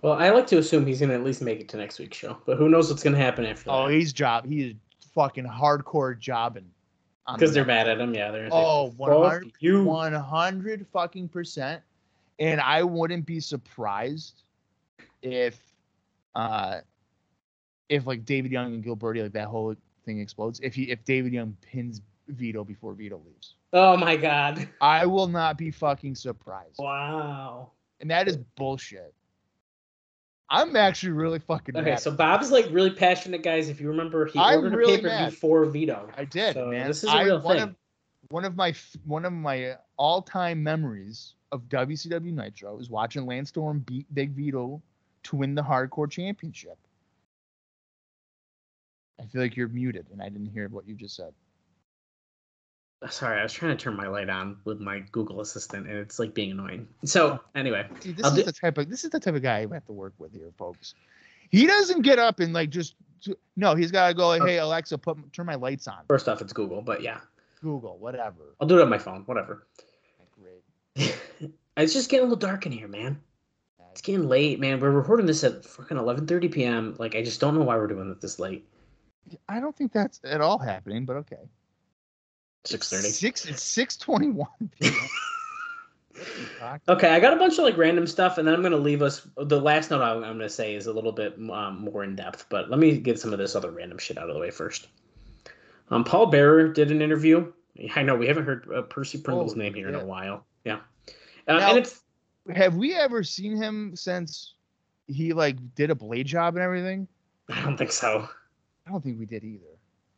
Well, I like to assume he's going to at least make it to next week's show, but who knows what's going to happen after that. Oh, that? he's job. He is fucking hardcore jobbing. Because the they're mad at him. Yeah, they're. Oh, "Fuck 100 you. 100 fucking percent. And I wouldn't be surprised if, uh, if like David Young and Gilbertti, like that whole thing explodes. If he, if David Young pins Vito before Vito leaves, Oh my god! I will not be fucking surprised. Wow. And that is bullshit. I'm actually really fucking Okay, mad. so Bob's like really passionate, guys. If you remember, he I'm ordered really a pay per view mad. for Vito. I did, So man. this is a I- real one thing. Of, one of my one of my all time memories of WCW Nitro is watching Lance Storm beat Big Vito to win the Hardcore Championship. I feel like you're muted, and I didn't hear what you just said. Sorry, I was trying to turn my light on with my Google Assistant, and it's like being annoying. So anyway, See, this I'll is do- the type of this is the type of guy I have to work with here, folks. He doesn't get up and like just no. He's got to go like, hey Alexa, put turn my lights on. first off, it's Google, but yeah, Google, whatever. I'll do it on my phone. Whatever. Great. it's just getting a little dark in here, man. It's getting late, man. We're recording this at fucking 11:30 p.m. Like, I just don't know why we're doing it this late. I don't think that's at all happening, but okay. Six thirty. Six. It's six twenty-one. Okay, I got a bunch of like random stuff, and then I'm gonna leave us. The last note I'm, I'm gonna say is a little bit um, more in depth, but let me get some of this other random shit out of the way first. Um, Paul Bearer did an interview. I know we haven't heard uh, Percy Pringle's Oh, name here in a while. Yeah, uh, Now- and it's Have we ever seen him since he like did a blade job and everything? I don't think so. I don't think we did either.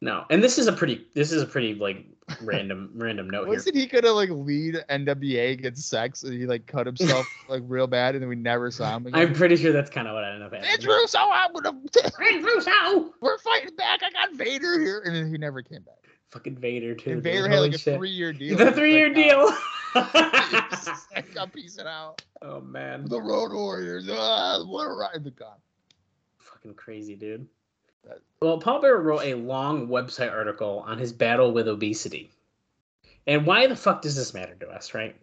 No, and this is a pretty this is a pretty like random random note here. Wasn't he gonna like lead NWA against sex and he like cut himself like real bad and then we never saw him again? I'm pretty sure that's kind of what I ended up Vince happening. Russo, I'm gonna Vince Russo! we're fighting back. I got Vader here, and then he never came back. Fucking Vader too. And dude. Vader had Holy like a three-year deal. The three year deal. I'm peacing out. oh man. The Road Warriors. Ah, what a ride the gun. Fucking crazy, dude. Well, Paul Bearer wrote a long website article on his battle with obesity. And why the fuck does this matter to us, right?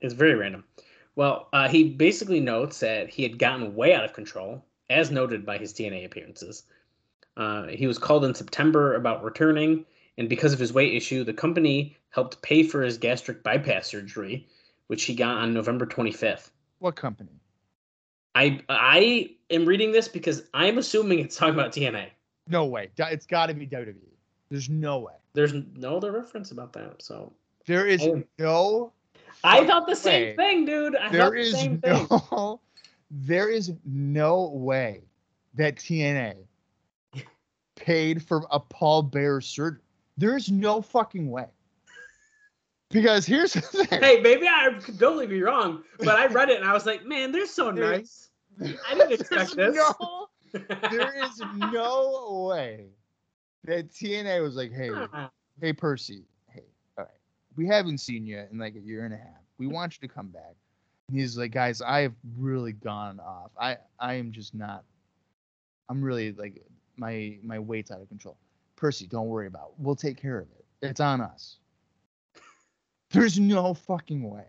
It's very random. Well, uh, he basically notes that he had gotten way out of control, as noted by his TNA appearances. Uh, he was called in September about returning, and because of his weight issue, the company helped pay for his gastric bypass surgery, which he got on November 25th. What company? I I am reading this because I'm assuming it's talking about TNA. No way. It's got to be WWE. There's no way. There's no other reference about that. So There is Oh. no. I thought the same way. thing, dude. I There thought the is same thing. no. There is no way that TNA paid for a Paul Bearer surgery. There's no fucking way. Because here's the thing. Hey, maybe I could totally be wrong, but I read it and I was like, man, they're so There- nice. I didn't expect this. No, there is no way that TNA was like, hey, hey Percy, hey, all right, we haven't seen you in like a year and a half. We want you to come back. And he's like, guys, I have really gone off. I I am just not. I'm really like my my weight's out of control. Percy, don't worry about. It. We'll take care of it. It's on us. There's no fucking way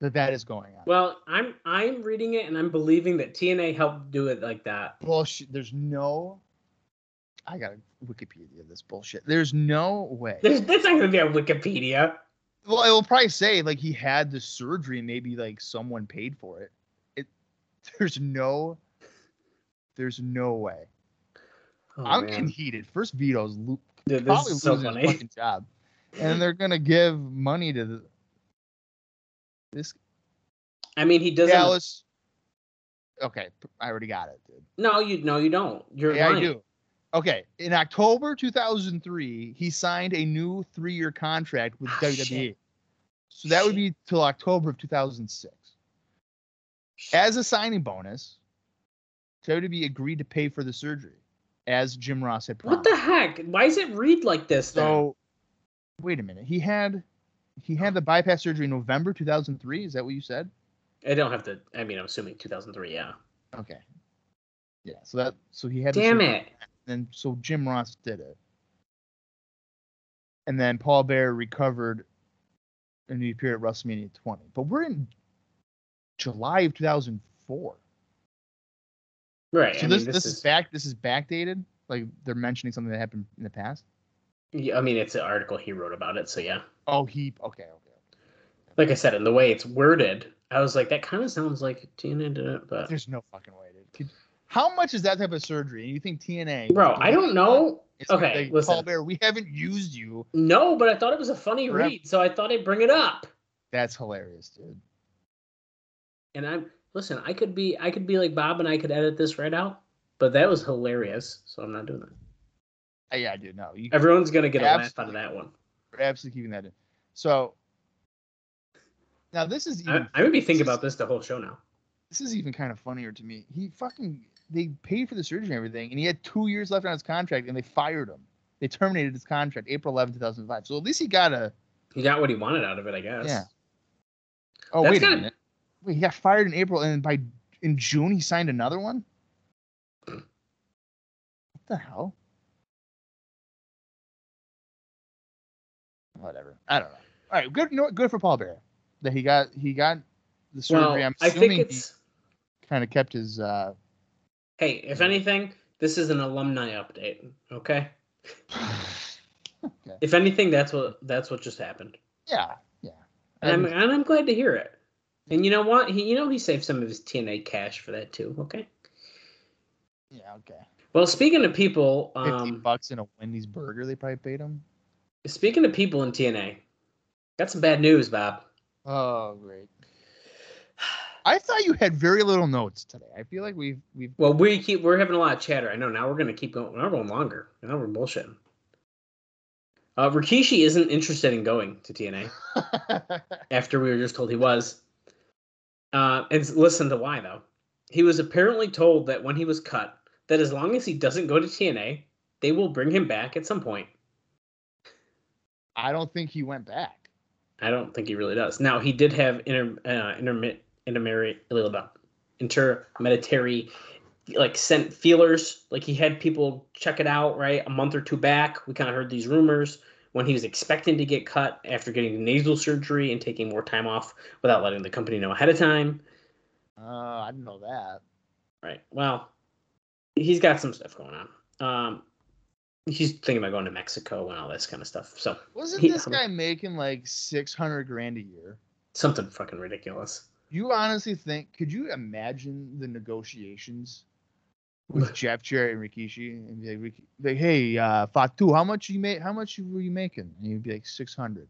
that that is going on. well, I'm I'm reading it and I'm believing that TNA helped do it like that. bullshit. There's no. I gotta Wikipedia this bullshit. There's no way. There's, that's not gonna be on Wikipedia. Well, it will probably say like he had the surgery and maybe like someone paid for it. It there's no there's no way. Oh, I'm man. getting heated. First Vito's lo- Dude, this probably is so losing funny. his fucking job. And they're gonna give money to the, this I mean, he doesn't. Dallas. Okay, I already got it, dude. No, you no, you don't. You're Yeah, lying. I do. Okay, in October 2003, he signed a new three-year contract with Ah, WWE. shit. So that would be till October of 2006. As a signing bonus, WWE agreed to pay for the surgery, as Jim Ross had promised. What the heck? Why does it read like this? Then? So, wait a minute. He had he had oh. the bypass surgery in November 2003. Is that what you said? I don't have to. I mean, I'm assuming 2003. Yeah. Okay. Yeah. So that so he had. Damn it. And so Jim Ross did it. And then Paul Bearer recovered and he appeared at WrestleMania 20. But we're in July of 2004. Right. So I this mean, this, is, back this is backdated. Like they're mentioning something that happened in the past. Yeah, I mean, it's an article he wrote about it. So yeah. Oh, he okay, okay. Like I said, in the way it's worded, I was like, that kind of sounds like TNA but There's no fucking way, dude. How much is that type of surgery? And you think TNA? bro, I don't know. It's Okay, like, listen. Paul Bearer, we haven't used you. No, but I thought it was a funny Forever. read, so I thought I'd bring it up. That's hilarious, dude. And I'm listen, I could be, I could be like Bob, and I could edit this right out, but that was hilarious, so I'm not doing that. Uh, yeah, dude. No, you Everyone's gonna get a laugh out of that one. Absolutely keeping that in. So now this is even I, I maybe think this is- about this the whole show now. this is even kind of funnier to me. He fucking they paid for the surgery and everything, and he had two years left on his contract, and they fired him. They terminated his contract April 11, 2005. So at least he got a He got what he wanted out of it, I guess. Yeah. oh That's wait a kinda- minute. Wait, he got fired in April, and by in June he signed another one. What the hell? Whatever. I don't know. All right, good. No, good for Paul Bearer that he got he got the surgery. Well, I'm I assuming think he it's. kind of kept his. uh Hey, if anything, this is an alumni update. Okay. Okay. If anything, that's what that's what just happened. Yeah, yeah. And I'm, And- and I'm glad to hear it. And you know what? He, you know, he saved some of his TNA cash for that too. Okay. yeah, okay. Well, speaking of people, Fifty um, bucks in a Wendy's burger, they probably paid him. Speaking of people in TNA, got some bad news, Bob. Oh, great. I thought you had very little notes today. I feel like we've we've Well, we keep we're having a lot of chatter. I know. Now we're gonna keep going. Now we're going longer. Now we're bullshitting. Uh, Rikishi isn't interested in going to TNA after we were just told he was. Uh, and listen to why though. He was apparently told that when he was cut, that as long as he doesn't go to TNA, they will bring him back at some point. I don't think he went back. I don't think he really does. Now he did have inter uh, intermit intermediary intermediary like sent feelers. Like he had people check it out right a month or two back. We kind of heard these rumors when he was expecting to get cut after getting nasal surgery and taking more time off without letting the company know ahead of time. Uh, I didn't know that. Right. Well, he's got some stuff going on. Um, he's thinking about going to Mexico and all this kind of stuff. So Wasn't He- this guy making like six hundred grand a year? something fucking ridiculous. You honestly think? Could you imagine the negotiations with Jeff Jarrett and Rikishi and be like, like hey, uh, Fatu, how much you make? How much were you making? And he'd be like six hundred.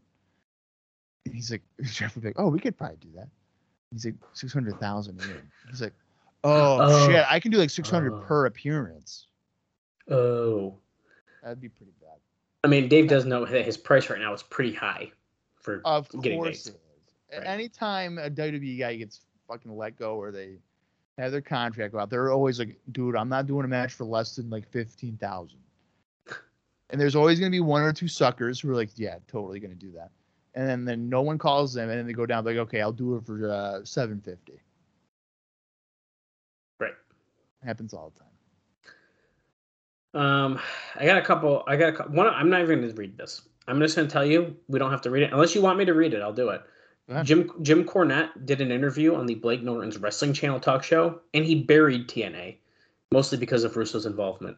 And he's like, Jeff would be like, oh, we could probably do that. He's like six hundred thousand a year. He's like, oh, Oh. shit, I can do like six hundred Oh. per appearance. Oh. That'd be pretty bad. I mean, Dave does know that his price right now is pretty high for Of getting course it is. Right. Anytime a WWE guy gets fucking let go or they have their contract out, they're always like, dude, I'm not doing a match for less than like fifteen thousand. And there's always gonna be one or two suckers who are like, yeah, totally gonna do that. And then, then no one calls them, and then they go down like, okay, I'll do it for uh, seven fifty. Right. Happens all the time. Um, I got a couple. I got a one. I'm not even going to read this. I'm just going to tell you we don't have to read it unless you want me to read it. I'll do it. Ahead. Jim Jim Cornette did an interview on the Blake Norton's Wrestling Channel talk show, and he buried TNA, mostly because of Russo's involvement.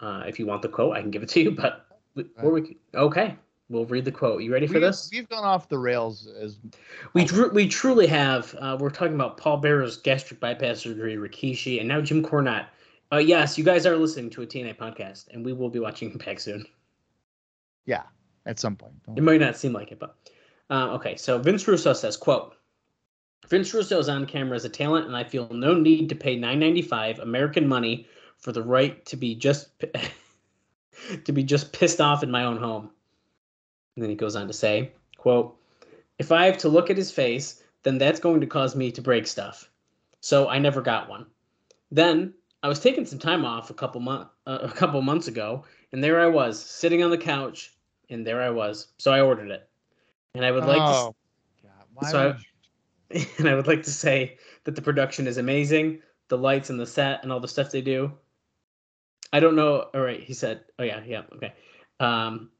Uh, if you want the quote, I can give it to you. But we, or we okay, we'll read the quote. You ready for we, this? We've gone off the rails as We tru- we truly have. Uh, we're talking about Paul Bearer's gastric bypass surgery, Rikishi, and now Jim Cornette. Uh, yes, you guys are listening to a TNA podcast, and we will be watching Impact soon. yeah, at some point. Don't It might not seem like it, but um, okay. So Vince Russo says, "quote Vince Russo is on camera as a talent, and I feel no need to pay nine ninety five American money for the right to be just to be just pissed off in my own home." And then he goes on to say, "quote If I have to look at his face, then that's going to cause me to break stuff. So I never got one. Then I was taking some time off a couple month uh, a couple months ago, and there I was sitting on the couch, and there I was. So I ordered it, and I would like oh, God, So I- to, and I would like to say that the production is amazing, the lights and the set and all the stuff they do. I don't know. All right, he said. Oh yeah, yeah, okay. Um,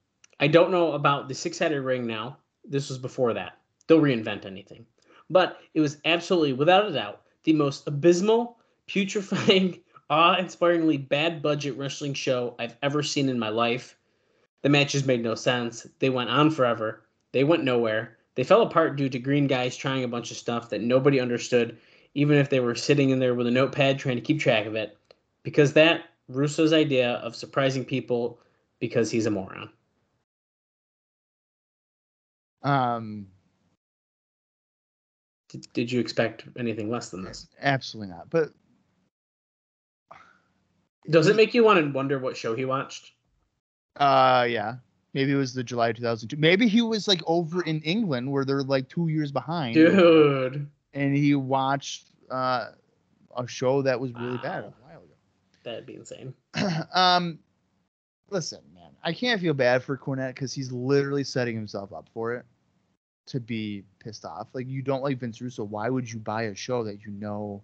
I don't know about the six-sided ring now. This was before that. They'll reinvent anything, but it was absolutely, without a doubt, the most abysmal, putrefying, awe-inspiringly bad budget wrestling show I've ever seen in my life. The matches made no sense. They went on forever. They went nowhere. They fell apart due to green guys trying a bunch of stuff that nobody understood, even if they were sitting in there with a notepad trying to keep track of it. Because that Russo's idea of surprising people because he's a moron. Um, Did, did you expect anything less than this? absolutely not. But Does it make you want to wonder what show he watched? uh, yeah, maybe it was the July 2002. Maybe he was like over in England where they're like two years behind, Dude, and he watched uh a show that was really bad a while that'd be insane. um, listen, man, I can't feel bad for Cornette because he's literally setting himself up for it to be pissed off. Like you don't like Vince Russo, why would you buy a show that you know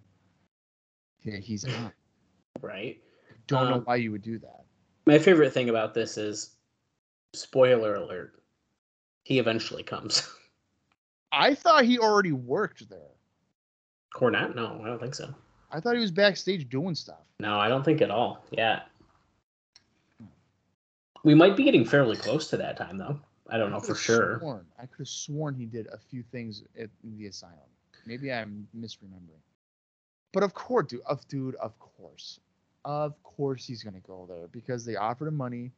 he's on? Right? Don't know Um, why you would do that. My favorite thing about this is spoiler alert. He eventually comes. I thought he already worked there. Cornette? No, I don't think so. I thought he was backstage doing stuff. No, I don't think at all. Yeah. We might be getting fairly close to that time, though. I don't know for sure. Sworn, I could have sworn he did a few things at the asylum. Maybe I'm misremembering. But of course, dude, of dude, of course, of course he's gonna go there because they offered him money.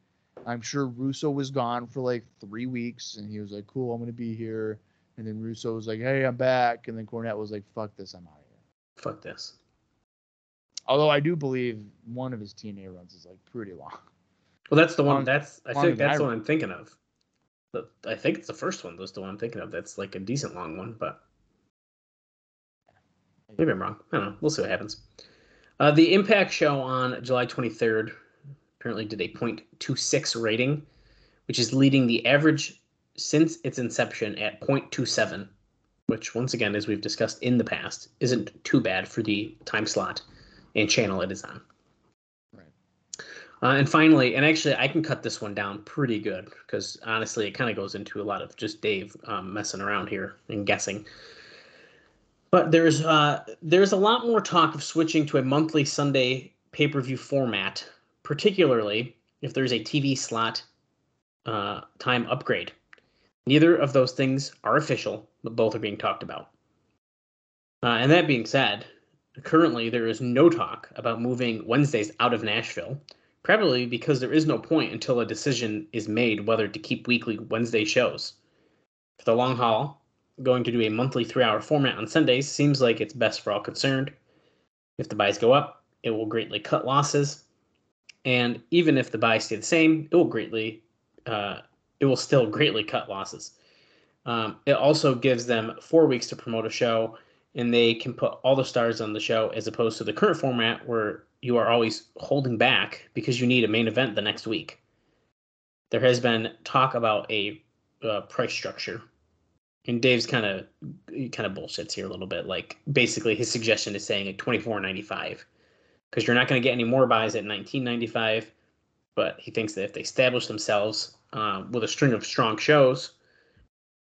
I'm sure Russo was gone for like three weeks, and he was like, "Cool, I'm gonna be here." And then Russo was like, "Hey, I'm back," and then Cornette was like, "Fuck this, I'm out of here." Fuck this. Although I do believe one of his TNA runs is like pretty long. Well, that's the one. That's I think that's I the one I'm thinking of. But I think it's the first one. That's the one I'm thinking of. That's like a decent long one, but maybe I'm wrong. I don't know. We'll see what happens. Uh, the Impact show on July 23rd apparently did a .26 rating, which is leading the average since its inception at .27, which once again, as we've discussed in the past, isn't too bad for the time slot and channel it is on. Right. Uh, and finally, and actually, I can cut this one down pretty good because honestly, it kind of goes into a lot of just Dave um, messing around here and guessing. But there's uh, there's a lot more talk of switching to a monthly Sunday pay per view format, particularly if there's a TV slot uh, time upgrade. Neither of those things are official, but both are being talked about. Uh, and that being said, currently there is no talk about moving Wednesdays out of Nashville, probably because there is no point until a decision is made whether to keep weekly Wednesday shows. For the long haul, going to do a monthly three hour format on Sundays seems like it's best for all concerned. If the buys go up, it will greatly cut losses. And even if the buys stay the same, it will greatly, uh, it will still greatly cut losses. Um, it also gives them four weeks to promote a show, and they can put all the stars on the show as opposed to the current format where you are always holding back because you need a main event the next week. There has been talk about a uh, price structure and Dave's kind of kind of bullshits here a little bit. Like basically, his suggestion is saying like twenty four ninety five, because you're not going to get any more buys at nineteen ninety five. But he thinks that if they establish themselves um, with a string of strong shows,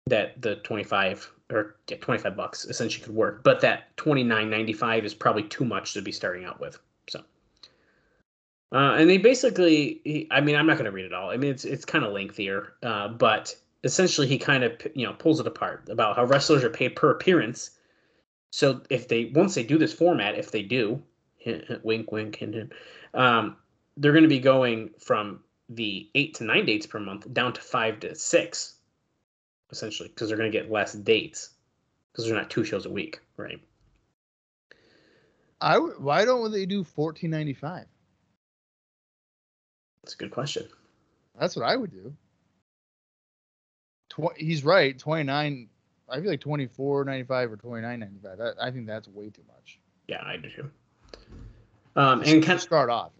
that the twenty five or yeah, twenty five bucks essentially could work. But that twenty nine ninety five is probably too much to be starting out with. So. Uh, and they basically, I mean, I'm not going to read it all. I mean, it's it's kind of lengthier, uh, but essentially he kind of you know pulls it apart about how wrestlers are paid per appearance. So if they once they do this format, if they do, wink, wink, hint, hint, um, they're going to be going from the eight to nine dates per month down to five to six, essentially, because they're going to get less dates because they're not two shows a week, right? I w- why don't they do fourteen ninety five? That's a good question. That's what I would do. Tw- he's right. Twenty nine. I feel like twenty four ninety five or twenty nine ninety five. I think that's way too much. Yeah, I do too. Um, and kind start off.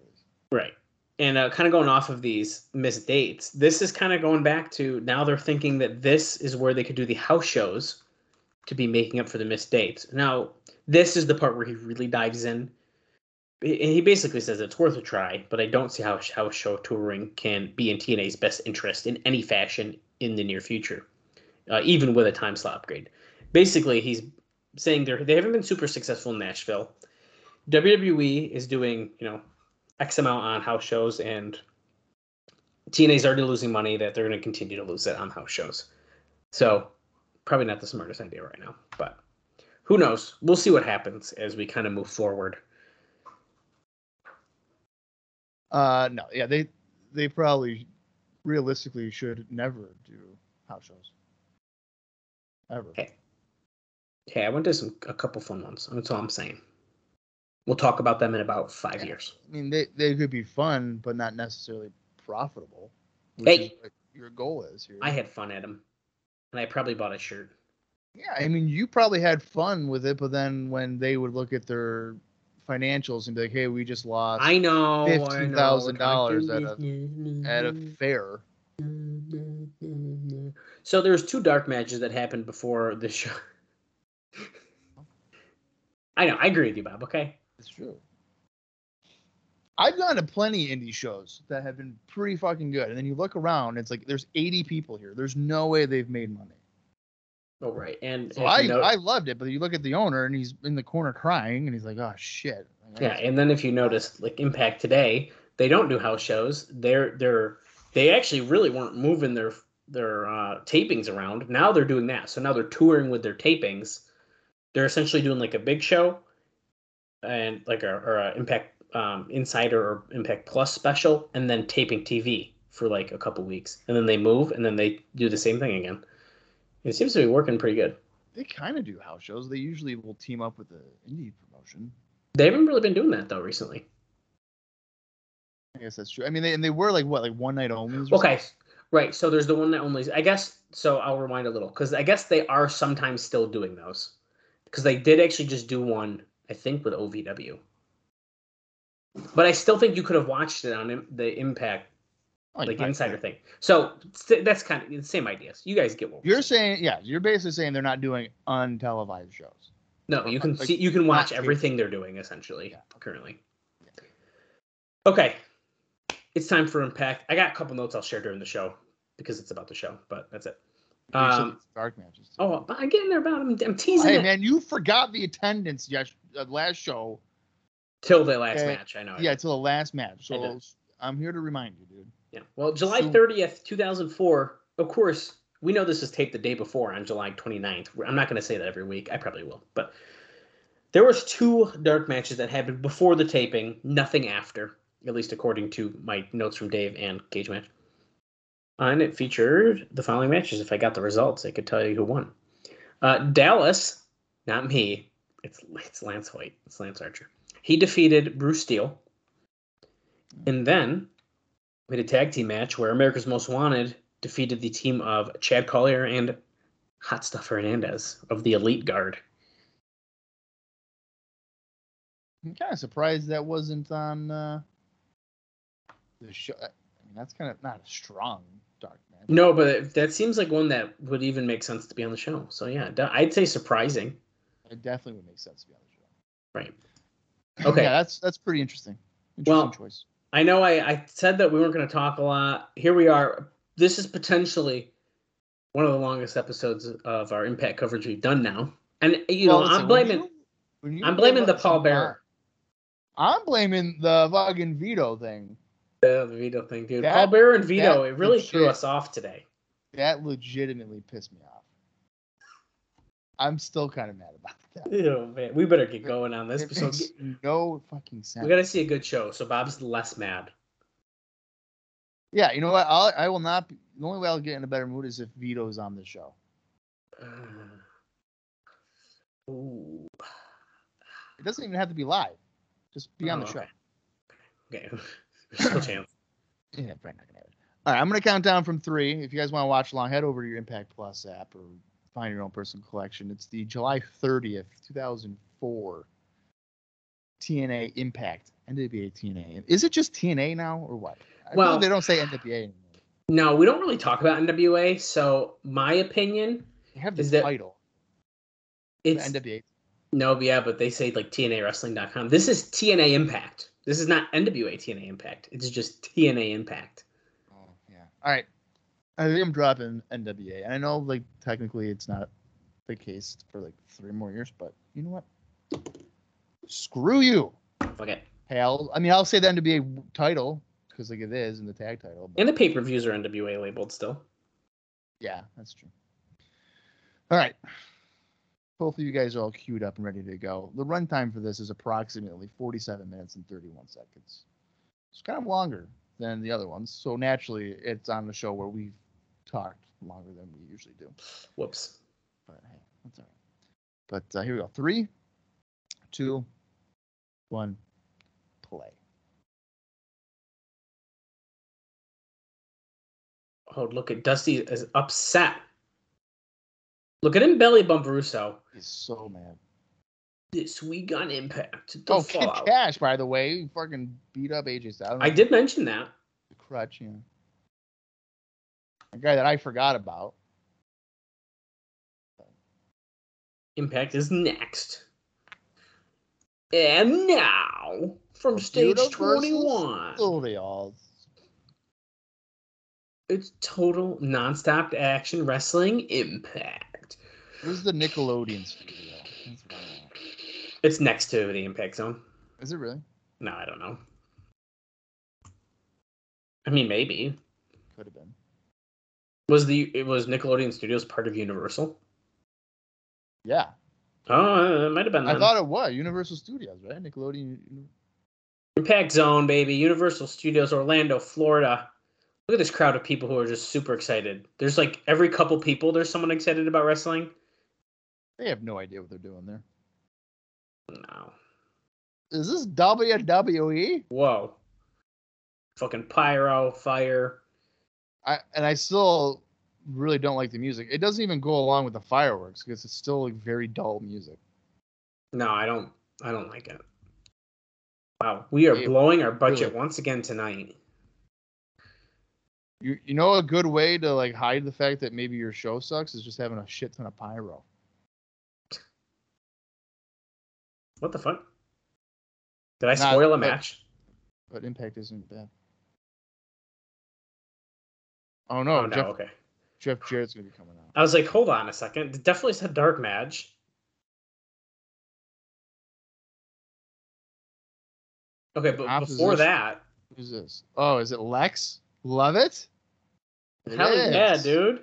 Right. And uh, kind of going off of these missed dates, this is kind of going back to now they're thinking that this is where they could do the house shows to be making up for the missed dates. Now, this is the part where he really dives in. And he basically says it's worth a try, but I don't see how house show touring can be in TNA's best interest in any fashion in the near future, uh, even with a time slot upgrade. Basically, he's saying they they haven't been super successful in Nashville. WWE is doing, you know, X amount on house shows, and TNA's already losing money that they're going to continue to lose it on house shows. So, probably not the smartest idea right now, but who knows? We'll see what happens as we kind of move forward. Uh, no, yeah, they they probably realistically should never do house shows. Ever. Hey, hey, I went to some a couple fun ones. That's all I'm saying. We'll talk about them in about five Yeah. years. I mean, they they could be fun, but not necessarily profitable. Hey. your goal is here. I had fun at them, and I probably bought a shirt. Yeah, I mean, you probably had fun with it, but then when they would look at their financials and be like, "Hey, we just lost I know I $15,000 at a at a fair," So there's two dark matches that happened before the show. I know, I agree with you, Bob. Okay. it's true. I've gone to plenty indie shows that have been pretty fucking good, and then you look around, it's like there's 80 people here. There's no way they've made money. Oh right, and So I you know- I loved it, but you look at the owner and he's in the corner crying, and he's like, "Oh shit." Yeah, and then if you notice, like Impact today, they don't do house shows. They're they're they actually really weren't moving their their uh, tapings around. Now they're doing that. So now they're touring with their tapings. They're essentially doing like a big show and like a or a Impact um, Insider or Impact Plus special, and then taping TV for like a couple weeks, and then they move, and then they do the same thing again. It seems to be working pretty good. They kind of do house shows. They usually will team up with the indie promotion. They haven't really been doing that though recently. I guess that's true. I mean, they, and they were like what, like one night only. Okay, right. So there's the one that only. I guess. So I'll rewind a little because I guess they are sometimes still doing those because they did actually just do one. I think with OVW. But I still think you could have watched it on the Impact like insider thing. So that's kind of the same ideas. You guys get what You're saying, yeah, you're basically saying they're not doing untelevised shows. No, you can Like, see you can watch everything they're doing essentially Yeah. currently. Okay. It's time for impact. I got a couple notes I'll share during the show because it's about the show, but that's it. Um, dark matches. too. oh, but I'm getting there about I'm, I'm teasing hey it man, you forgot the attendance yes uh, last show. till the last Okay. match. I know. Yeah, till the last match. So. I'm here to remind you, dude. Yeah. Well, July So- 30th, 2004. Of course, we know this is taped the day before on July 29th. I'm not going to say that every week. I probably will, but there was two dark matches that happened before the taping, nothing after, at least according to my notes from Dave and Cage Match. And it featured the following matches. If I got the results, I could tell you who won. Uh, Dallas, not me. It's it's Lance Hoyt. It's Lance Archer. He defeated Bruce Steele. And then we had a tag team match where America's Most Wanted defeated the team of Chad Collier and Hot Stuff Hernandez of the Elite Guard. I'm kind of surprised that wasn't on uh, the show. I mean, that's kind of not a strong dark match. No, but that seems like one that would even make sense to be on the show. So yeah, I'd say surprising. It definitely would make sense to be on the show. Right. Okay. yeah, that's that's pretty interesting. Interesting Well, choice. I know I, I said that we weren't going to talk a lot. Here we are. This is potentially one of the longest episodes of our impact coverage we've done now. And you know, listen, I'm when blaming you- when you I'm blaming the Paul Bearer. I'm blaming the fucking Vito thing. The Vito thing, dude. That- Paul Bearer and Vito, it really threw legit- us off today. That legitimately pissed me off. I'm still kind of mad about that. Oh man, we better get going on this. It So makes no fucking sense. we got to see a good show. So Bob's less mad. Yeah, you know what? I'll, I will not. Be, the only way I'll get in a better mood is if Vito's on the show. Uh, ooh. It doesn't even have to be live. Just be on the Oh, show. okay. Okay, still chance. Yeah, probably not gonna it. All right, I'm gonna count down from three. If you guys want to watch along, head over to your Impact Plus app or find your own personal collection. It's the July 30th, 2004 TNA Impact NWA TNA. Is it just TNA now or what? I Well- they don't say NWA anymore. No, we don't really talk about NWA. So my opinion, They have the Is that- title. The it's NWA. no, yeah, but they say like TNAWrestling.com. This is TNA Impact. This is not NWA TNA Impact. It's just TNA Impact. Oh, yeah. All right. I think I'm dropping NWA. And I know, like, technically it's not the case for like three more years, but you know what? Screw you. Fuck it. Hey, I'll, I mean, I'll say the NWA title because like it is in the tag title. But And the pay per views are NWA labeled still. yeah, that's true. All right. Both of you guys are all queued up and ready to go. The runtime for this is approximately 47 minutes and 31 seconds. It's kind of longer than the other ones, so naturally it's on the show where we've talked longer than we usually do. Whoops. But hey, that's all right. But uh, here we go. Three, two, one, play. Oh, look at Dusty is upset. Look at him belly bump Russo. He's so mad. This week on Impact. The Oh, Kid Cash, by the way, he fucking beat up AJ Styles. I did mention that. The crutch, yeah. A guy that I forgot about. Impact is next. And now, from stage 21, Silvials. it's total nonstop action wrestling Impact. This is the Nickelodeon studio. That's what I know. It's next to the Impact Zone. Is it really? No, I don't know. I mean, maybe. Could have been. Was the it was Nickelodeon Studios part of Universal? Yeah. Oh, it might have been. I thought it was Universal Studios, right? Nickelodeon. Impact Zone, baby. Universal Studios, Orlando, Florida. Look at this crowd of people who are just super excited. There's like every couple people, there's someone excited about wrestling. They have no idea what they're doing there. No. Is this WWE? Whoa. Fucking pyro, fire. I and I still really don't like the music. It doesn't even go along with the fireworks because it's still like very dull music. No, I don't. I don't like it. Wow, we are Yeah, blowing our budget really. once again tonight. You you know a good way to like hide the fact that maybe your show sucks is just having a shit ton of pyro. What the fuck? Did I spoil a but- match? But Impact isn't bad. Oh no, oh no, Jeff okay. Jeff Jarrett's gonna be coming out. I was like, hold on a second. It definitely said dark match. Okay, but before that, Who's this? Oh, is it Lex? Love it? It hell yeah, dude.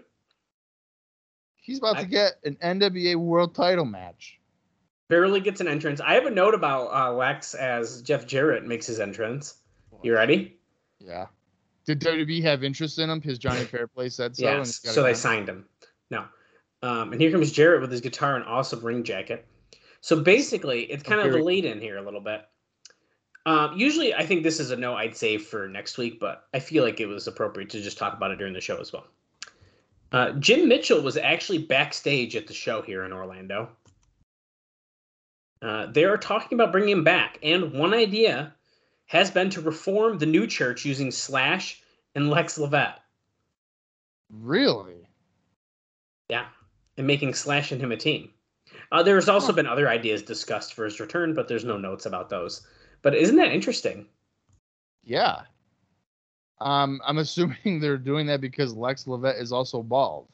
He's about I- to get an NWA World Title match. Barely gets an entrance. I have a note about uh, Lex as Jeff Jarrett makes his entrance. You ready? Yeah. Did WWE have interest in him? Because Johnny Fairplay said so. yes. So they signed him. No. Um, and here comes Jarrett with his guitar and awesome ring jacket. So basically, it's kind of the lead in here a little bit. Um, usually, I think this is a no I'd save for next week, but I feel like it was appropriate to just talk about it during the show as well. Uh, Jim Mitchell was actually backstage at the show here in Orlando. Uh, they are talking about bringing him back, and one idea has been to reform the new church using Slash and Lex Lovett. Really? Yeah, and making Slash and him a team. Uh, there's also been other ideas discussed for his return, but there's no notes about those. But isn't that interesting? Yeah. Um, I'm assuming they're doing that because Lex Lovett is also bald.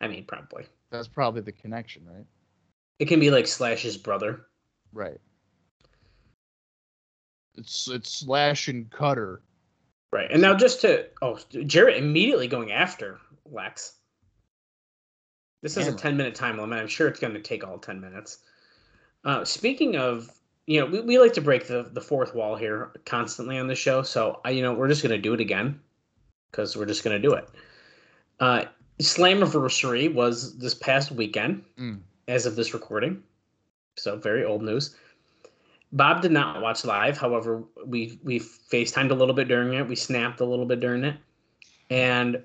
I mean, probably. That's probably the connection, right? It can be like Slash's brother. Right. It's it's slash and cutter. Right. And now just to oh Jarrett immediately going after Lex. This is a 10 minute time limit. I'm sure it's going to take all 10 minutes. Uh, speaking of, you know, we, we like to break the, the fourth wall here constantly on the show. So, I, you know, we're just going to do it again because we're just going to do it. Uh, Slammiversary was this past weekend Mm. as of this recording. So, very old news. Bob did not watch live. However, we we FaceTimed a little bit during it. We snapped a little bit during it. And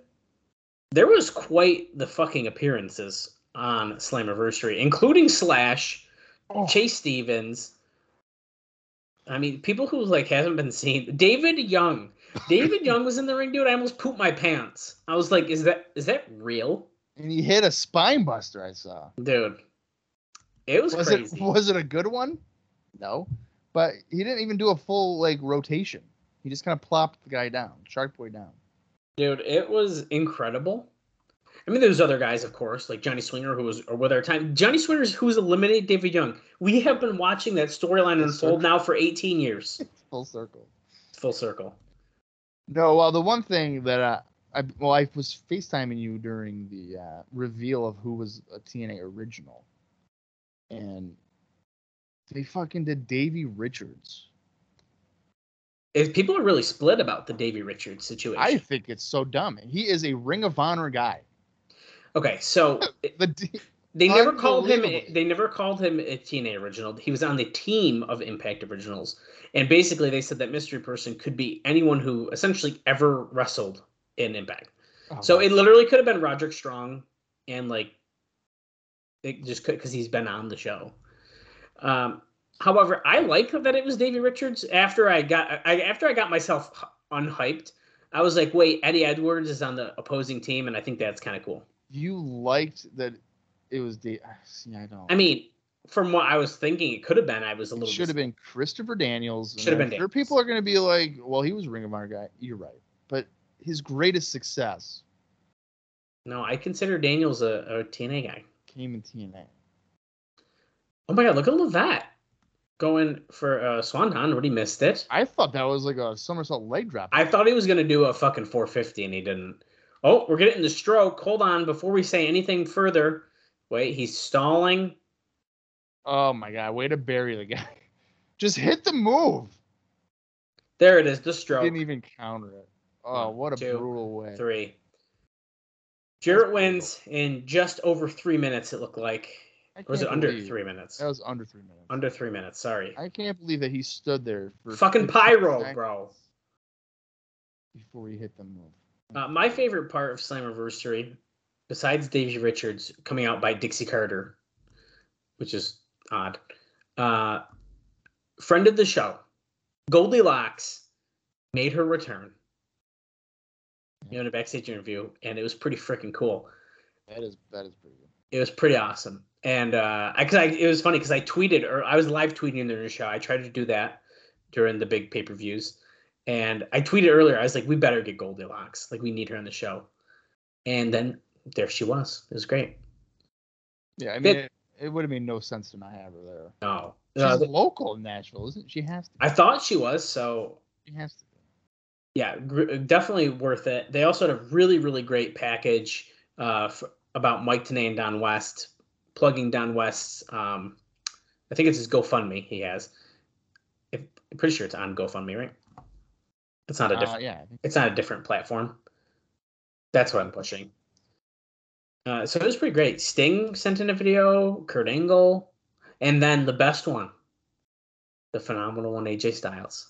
there was quite the fucking appearances on Slammiversary, including Slash, Oh. Chase Stevens. I mean, people who like hasn't been seen. David Young. David Young was in the ring, dude. I almost pooped my pants. I was like, is that is that real? And he hit a spine buster, I saw. Dude. It was, Was crazy. it was it a good one? No. But he didn't even do a full like rotation. He just kind of plopped the guy down, Shark Boy down. Dude, it was incredible. I mean, there's other guys, of course, like Johnny Swinger, who was or with our time. Johnny Swinger's who's eliminated David Young. We have been watching that storyline unfold now for 18 years. Full circle. Full circle. No, well, the one thing that I, I well, I was FaceTiming you during the uh, reveal of who was a TNA original, and they fucking did Davey Richards. If people are really split about the Davey Richards situation. I think it's so dumb. He is a Ring of Honor guy. okay, so The they never called him. They never called him a TNA original. He was on the team of Impact Originals, and basically they said that mystery person could be anyone who essentially ever wrestled in Impact. oh, So it literally could have been Roderick Strong, and like, it just could because he's been on the show. Um, however, I like that it was Davey Richards. After I got, I, after I got myself unhyped, I was like, wait, Eddie Edwards is on the opposing team, and I think that's kind of cool. you liked that it was the. See, I don't. I mean, from what I was thinking, it could have been. I was a it little. should have been Christopher Daniels. Should have been Sure, Daniels. people are going to be like, "Well, he was Ring of Honor guy." You're right, but his greatest success No, I consider Daniels a, a TNA guy. came in TNA. Oh my god, look at Lovett. going for uh, Swanton, he missed it. I thought that was like a somersault leg drop. I thought he was gonna do a fucking 450 and he didn't. Oh, we're getting the stroke. Hold on, before we say anything further. Wait, he's stalling. Oh my god, way to bury the guy. Just hit the move. There it is, the stroke. Didn't even counter it. Oh, One, what a two, brutal way. Three. Jarrett wins in just over three minutes. It looked like, or was it under believe- three minutes? That was under three minutes. Under three minutes. Sorry. I can't believe that he stood there for Fucking pyro, bro. Before he hit the move. Uh, my favorite part of Slammiversary, besides Davey Richards coming out by Dixie Carter, which is odd, uh, friend of the show, Goldylocks, made her return. You know, in a backstage interview, and it was pretty freaking cool. That is that is pretty good. It was pretty awesome, and uh, I, cause I it was funny because I tweeted or I was live tweeting during the show. I tried to do that during the big pay per views, and I tweeted earlier. I was like, "We better get Goldylocks. Like, we need her on the show." And then there she was. It was great. Yeah, I mean, it, it would have made no sense to not have her there. No, She's Uh, local in Nashville, isn't she? Has to. Be. I thought she was. So She has to. Be. yeah, gr- definitely worth it. They also had a really, really great package uh, f- about Mike Tenay and Don West, plugging Don West's. Um, I think it's his GoFundMe he has. If, I'm pretty sure it's on GoFundMe, right? It's not a Uh, different. yeah, I It's not a different platform. That's what I'm pushing. Uh, so it was pretty great. Sting sent in a video, Kurt Angle, and then the best one, the phenomenal one, AJ Styles.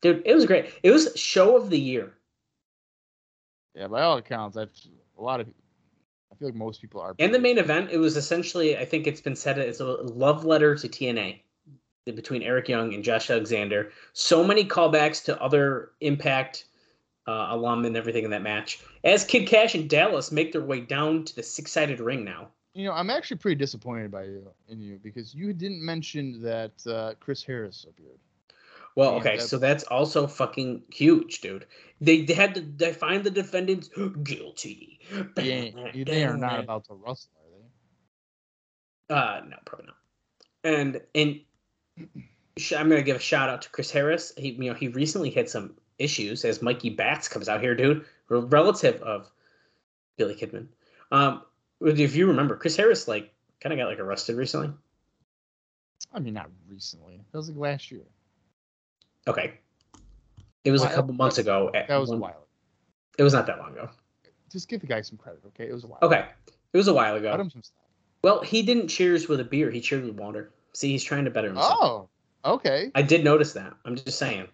Dude, it was great. It was show of the year. yeah. By all accounts, that's a lot of. I feel like most people are. And the main event, it was essentially, I think it's been said, it's a love letter to TNA between Eric Young and Josh Alexander. So many callbacks to other Impact uh, alum and everything in that match. As Kid Kash and Dallas make their way down to the six-sided ring now. You know, I'm actually pretty disappointed by you in you because you didn't mention that uh, Chris Harris appeared. Well, Yeah, okay, that's- so that's also fucking huge, dude. They, they had to they find the defendants guilty. They, ain't- they are not about to rustle, are they? Uh, no, probably not. And and I'm gonna give a shout out to Chris Harris. He you know he recently had some issues as Mikey Batts comes out here, dude, relative of Billy Kidman. Um, if you remember, Chris Harris like kind of got like arrested recently. I mean, not recently. That was like last year. Okay, it was a couple months ago. at That was a one- while. It was not that long ago. Just give the guy some credit, okay? It was a while. Okay, it was a while ago. Cut him some slack. Well, he didn't cheers with a beer. He cheered with water. See, he's trying to better himself. Oh, okay. I did notice that. I'm just saying.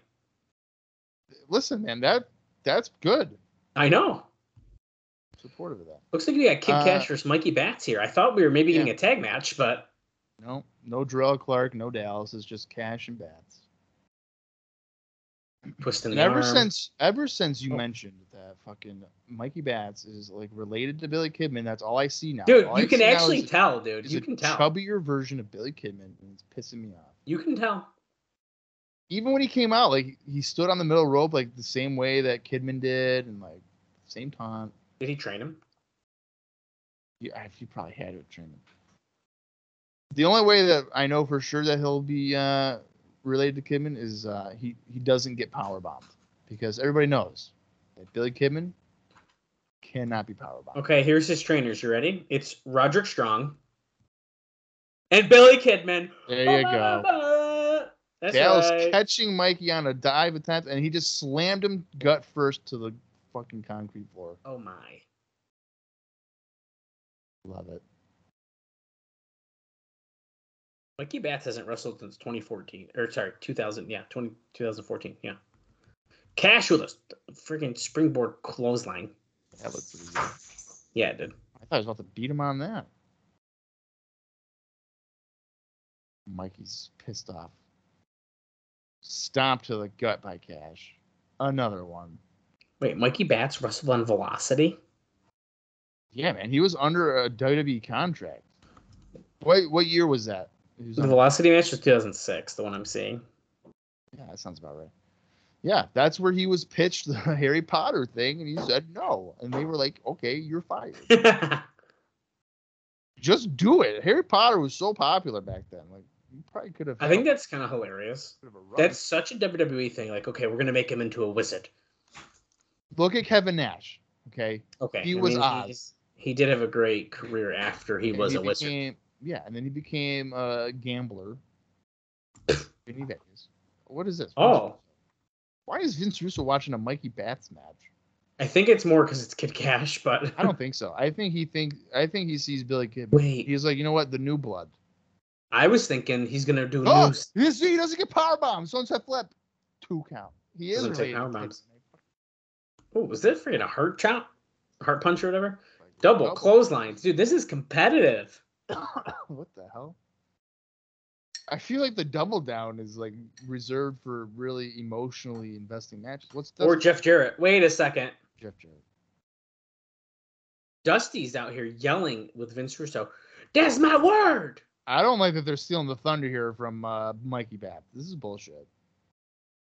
Listen, man, that that's good. I know. Supportive of that. Looks like we got Kid Uh, Kash versus Mikey Batts here. I thought we were maybe getting a tag match, but No, no Jerrelle Clark, no Dallas. It's just Kash and Batts. The ever arm. since ever since you Oh. mentioned that fucking Mikey Batts is like related to Billy Kidman, that's all I see now. dude, All you I can actually is- tell, dude. You can tell. chubbier version of Billy Kidman, and it's pissing me off. You can tell. Even when he came out, like he stood on the middle rope like the same way that Kidman did, and like same time. Did he train him? You, I- you probably had to train him. The only way that I know for sure that he'll be uh, related to Kidman is uh, he he doesn't get power bombed because everybody knows that Billy Kidman cannot be power bombed. Okay, here's his trainers. You ready? It's Roderick Strong and Billy Kidman. There you go. That's Dallas right. catching Mikey on a dive attempt, and he just slammed him gut first to the fucking concrete floor. Oh my. Love it. Mikey Batts hasn't wrestled since 2014. Or sorry, 2000. Yeah, 20, 2014. Yeah. Kash with a freaking springboard clothesline. That looked pretty good. Yeah, it did. I thought I was about to beat him on that. Mikey's pissed off. Stomped to the gut by Kash. Another one. Wait, Mikey Batts wrestled on Velocity? Yeah, man. He was under a WWE contract. What what year was that? He was The Velocity match was 2006, the one I'm seeing. yeah, that sounds about right. Yeah, that's where he was pitched the Harry Potter thing, and he said no. And they were like, okay, you're fired. Just do it. Harry Potter was so popular back then. Like, You probably could have. I think that's kind of hilarious. bit of a run. That's such a WWE thing. Like, okay, we're gonna make him into a wizard. look at Kevin Nash. Okay, Okay, He I was mean, Oz. He did have a great career after he And was a wizard. Yeah, and then he became a gambler. in Vegas. What is this? Oh, Why is Vince Russo watching a Mikey Batts match? I think it's more because it's Kid Kash, but I don't think so. I think he think I think he sees Billy Kid. wait. He's like, you know what? The new blood. I was thinking he's gonna do Oh, new. see, he doesn't get power bomb. Sunset flip. Two count. He is Doesn't take power bombs. Oh, was that freaking a heart chop, heart punch or whatever? Like, Double clotheslines, dude. This is competitive. what the hell? I feel like the double down is like reserved for really emotionally investing matches. What's Or Jeff Jarrett. Wait a second. Jeff Jarrett? Dusty's out here yelling with Vince Russo. That's my word. I don't like that they're stealing the thunder here from uh, Mikey Batt. This is bullshit.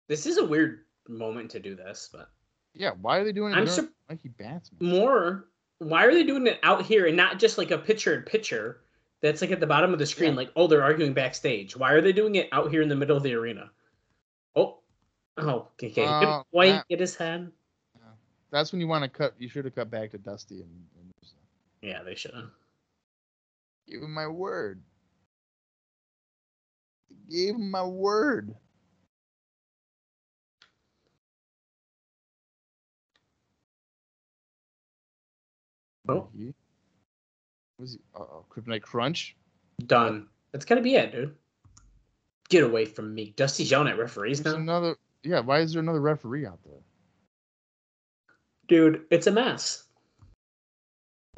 This is a weird moment to do this, but Yeah, why are they doing it? I'm during sur- Mikey Batts. match? more. Why are they doing it out here and not just like a picture in picture that's like at the bottom of the screen? Yeah. Like, oh, they're arguing backstage. Why are they doing it out here in the middle of the arena? Oh, oh, okay. Uh, White that- get his head. That's when you want to cut. You should have cut back to Dusty and. and Yeah, they should have. Give him my word. Gave him my word. Oh. He- Was he? Uh oh. Kryptonite Crunch. Done. That's gotta be it, dude. Get away from me. Dusty's yelling at referees There's now. another. Yeah. Why is there another referee out there? Dude, it's a mess.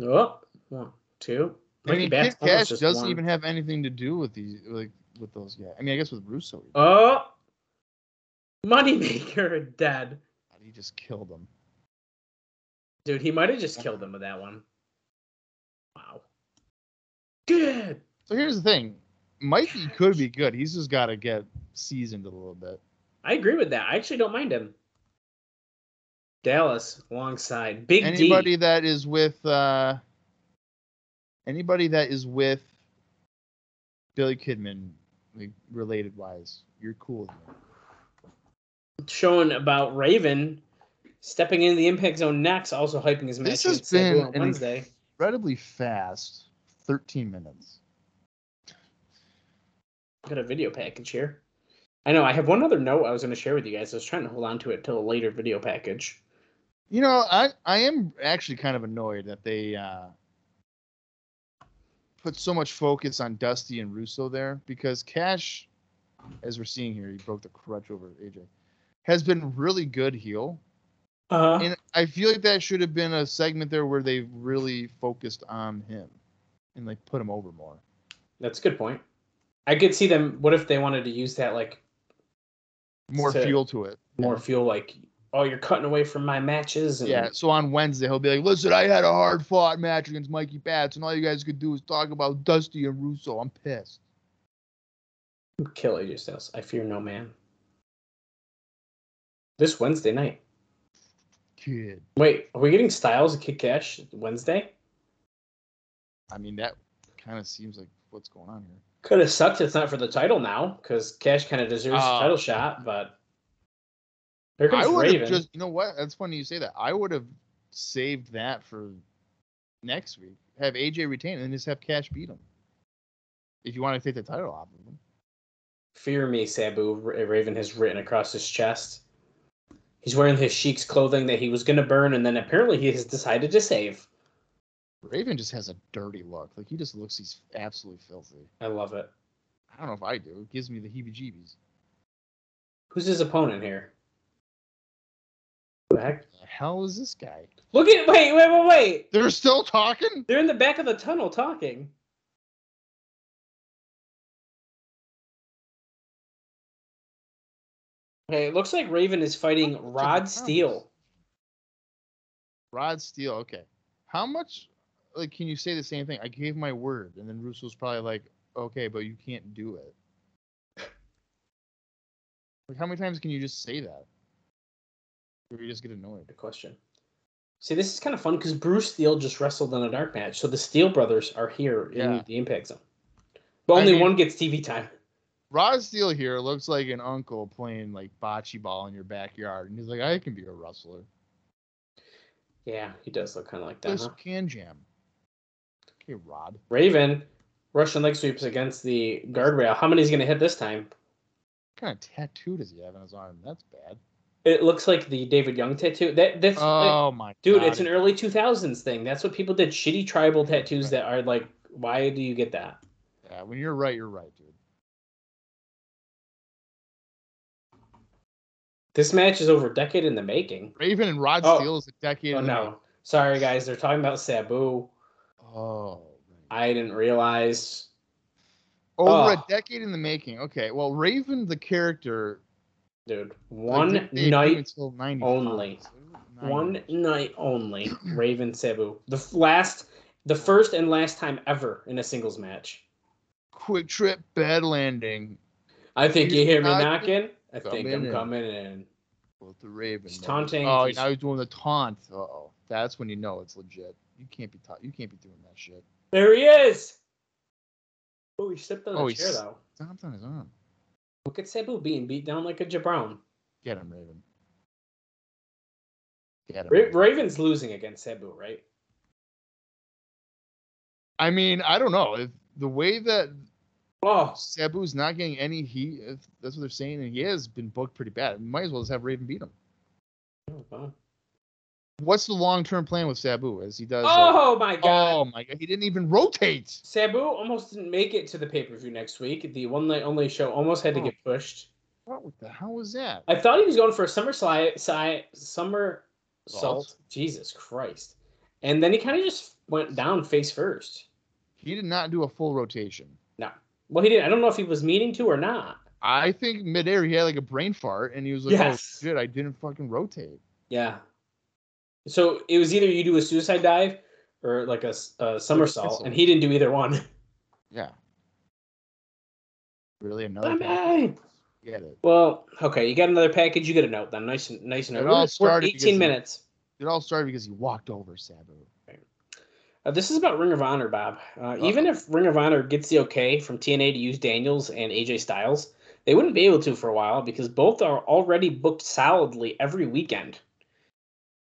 Oh, one, two. I mean, Kid Kash doesn't won. even have anything to do with these, like with those guys. I mean, I guess with Russo, Oh, Moneymaker dead. he just killed him. Dude, he might have just killed him with that one. Wow. Good. So here's the thing, Mikey could be good. He's just got to get seasoned a little bit. I agree with that. I actually don't mind him. Dallas alongside Big anybody D. that is with uh anybody that is with Billy Kidman, like related wise, you're cool showing about Raven stepping into the impact zone next, also hyping his match This has been Wednesday. Incredibly fast, 13 minutes. Got a video package here. I know. I have one other note I was going to share with you guys. I was trying to hold on to it till a later video package. You know, I I am actually kind of annoyed that they uh put so much focus on Dusty and Russo there because Kash, as we're seeing here, he broke the crutch over AJ, has been really good heel. Uh, And I feel like that should have been a segment there where they really focused on him and like put him over more. that's a good point. I could see them. What if they wanted to use that like More To- fuel to it. more Yeah. feel like, oh, you're cutting away from my matches? And Yeah. So on Wednesday he'll be like, "Listen, I had a hard fought match against Mikey Batts, and all you guys could do is talk about Dusty and Russo. I'm pissed." kill AJ Styles. I fear no man. This Wednesday night. Kid. Wait, are we getting Styles and Kid Kash Wednesday? I mean, that kind of seems like what's going on here. Could have sucked. It's not for the title now because Kash kind of deserves Oh. the title oh. shot. But here comes I would Raven. have just, you know what? That's funny you say that. I would have saved that for next week. Have AJ retain and then just have Kash beat him. If you want to take the title off of him. Fear me, Sabu. Ra- Raven has written across his chest. He's wearing his Sheik's clothing that he was going to burn, and then apparently he has decided to save. Raven just has a dirty look. Like he just looks he's absolutely filthy. I love it. I don't know if I do. It gives me the heebie jeebies. Who's his opponent here? Who the heck? The hell is this guy? Look at wait, wait, wait, wait. They're still talking? They're in the back of the tunnel talking. Okay, it looks like Raven is fighting Rod Steele. Rod Steele, okay. How much like can you say the same thing? I gave my word, and then Russo's probably like, okay, but you can't do it. Like how many times can you just say that? Or you just get annoyed. Good question. See, this is kind of fun because Bruce Steele just wrestled in a dark match, so the Steele brothers are here Yeah. in the Impact Zone. But I only mean- one gets TV time. Rod Steele here looks like an uncle playing like bocce ball in your backyard, and he's like, I can be a wrestler. Yeah, he does look kind of like that. This Huh? can jam. Okay, Rod. Raven, Russian leg sweeps against the guardrail. How many is going to hit this time? What kind of tattoo does he have on his arm? That's bad. It looks like the David Young tattoo. That that's Oh my dude. god. It's an early two thousands thing. That's what people did. Shitty tribal tattoos that are like. Why do you get that? Yeah, when you're right, you're right, dude. This match is over a decade in the making. Raven and Rod Oh. Steele is a decade. Oh in the no, sorry guys. They're talking about Sabu. Making. Oh. I didn't realize. Over Oh. a decade in the making. Okay, well, Raven, the character, Dude, one didn't debut night, only. one night only. Raven Sabu, the last, the first and last time ever in a singles match. Quick trip, bad landing. I think He's you hear me knocking. I think I'm in. coming in. With the Raven. He's taunting, Oh, he's- now he's doing the taunt. Uh oh. That's when you know it's legit. You can't be taught. You can't be doing that shit. There he is. Oh, he stepped on Oh, the chair though. Stomped on his arm. Look at Sabu being beat down like a jabron. Get him, Raven. Get him. Ra- Raven's losing against Sabu, right? I mean, I don't know if the way that Oh, Sabu's not getting any heat, if that's what they're saying, and he has been booked pretty bad. Might as well just have Raven beat him. Oh, well. What's the long term plan with Sabu as he does? oh my god. oh my god, he didn't even rotate. Sabu almost didn't make it to the pay per view next week. The one night only show almost had to Oh. get pushed. What the hell was that? I thought he was going for a summer slide, si- summer Salt? salt. Jesus Christ! And then he kind of just went down face first. He did not do a full rotation. No, well he didn't. I don't know if he was meaning to or not. I think midair he had like a brain fart and he was like, oh Yes. "Oh shit, I didn't fucking rotate." Yeah. So it was either you do a suicide dive or like a somersault, and he didn't do either one. Yeah. Really, another. Bye? Get it. Well, okay, you got another package. You get a note then. Nice, and nice and It all started because 18 he- minutes. It all started because he walked over Sabu. Uh, this is about Ring of Honor, Bob. Uh, even if Ring of Honor gets the okay from TNA to use Daniels and AJ Styles, they wouldn't be able to for a while because both are already booked solidly every weekend.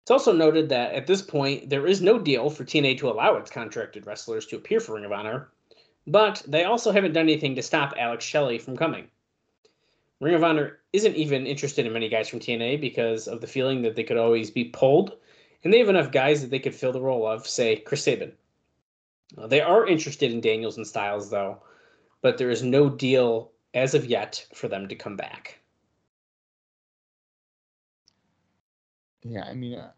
It's also noted that at this point, there is no deal for TNA to allow its contracted wrestlers to appear for Ring of Honor, but they also haven't done anything to stop Alex Shelley from coming. Ring of Honor isn't even interested in many guys from TNA because of the feeling that they could always be pulled and they have enough guys that they could fill the role of, say, Chris Sabin. They are interested in Daniels and Styles, though, but there is no deal as of yet for them to come back. Yeah, I mean, uh,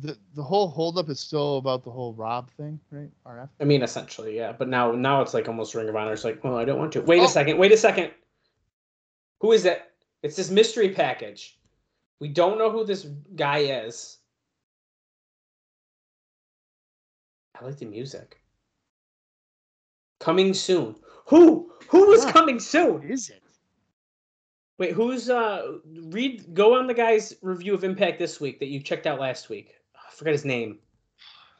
the the whole holdup is still about the whole Rob thing, right? RF. I mean, essentially, yeah. But now, now it's like almost Ring of Honor. It's like, well, I don't want to. Wait Oh. a second. Wait a second. Who is that? It's this mystery package. We don't know who this guy is. I like the music. Coming soon. Who? Who is What? coming soon? What is it? Wait, who's uh read go on the guy's review of Impact this week that you checked out last week. Oh, I forgot his name.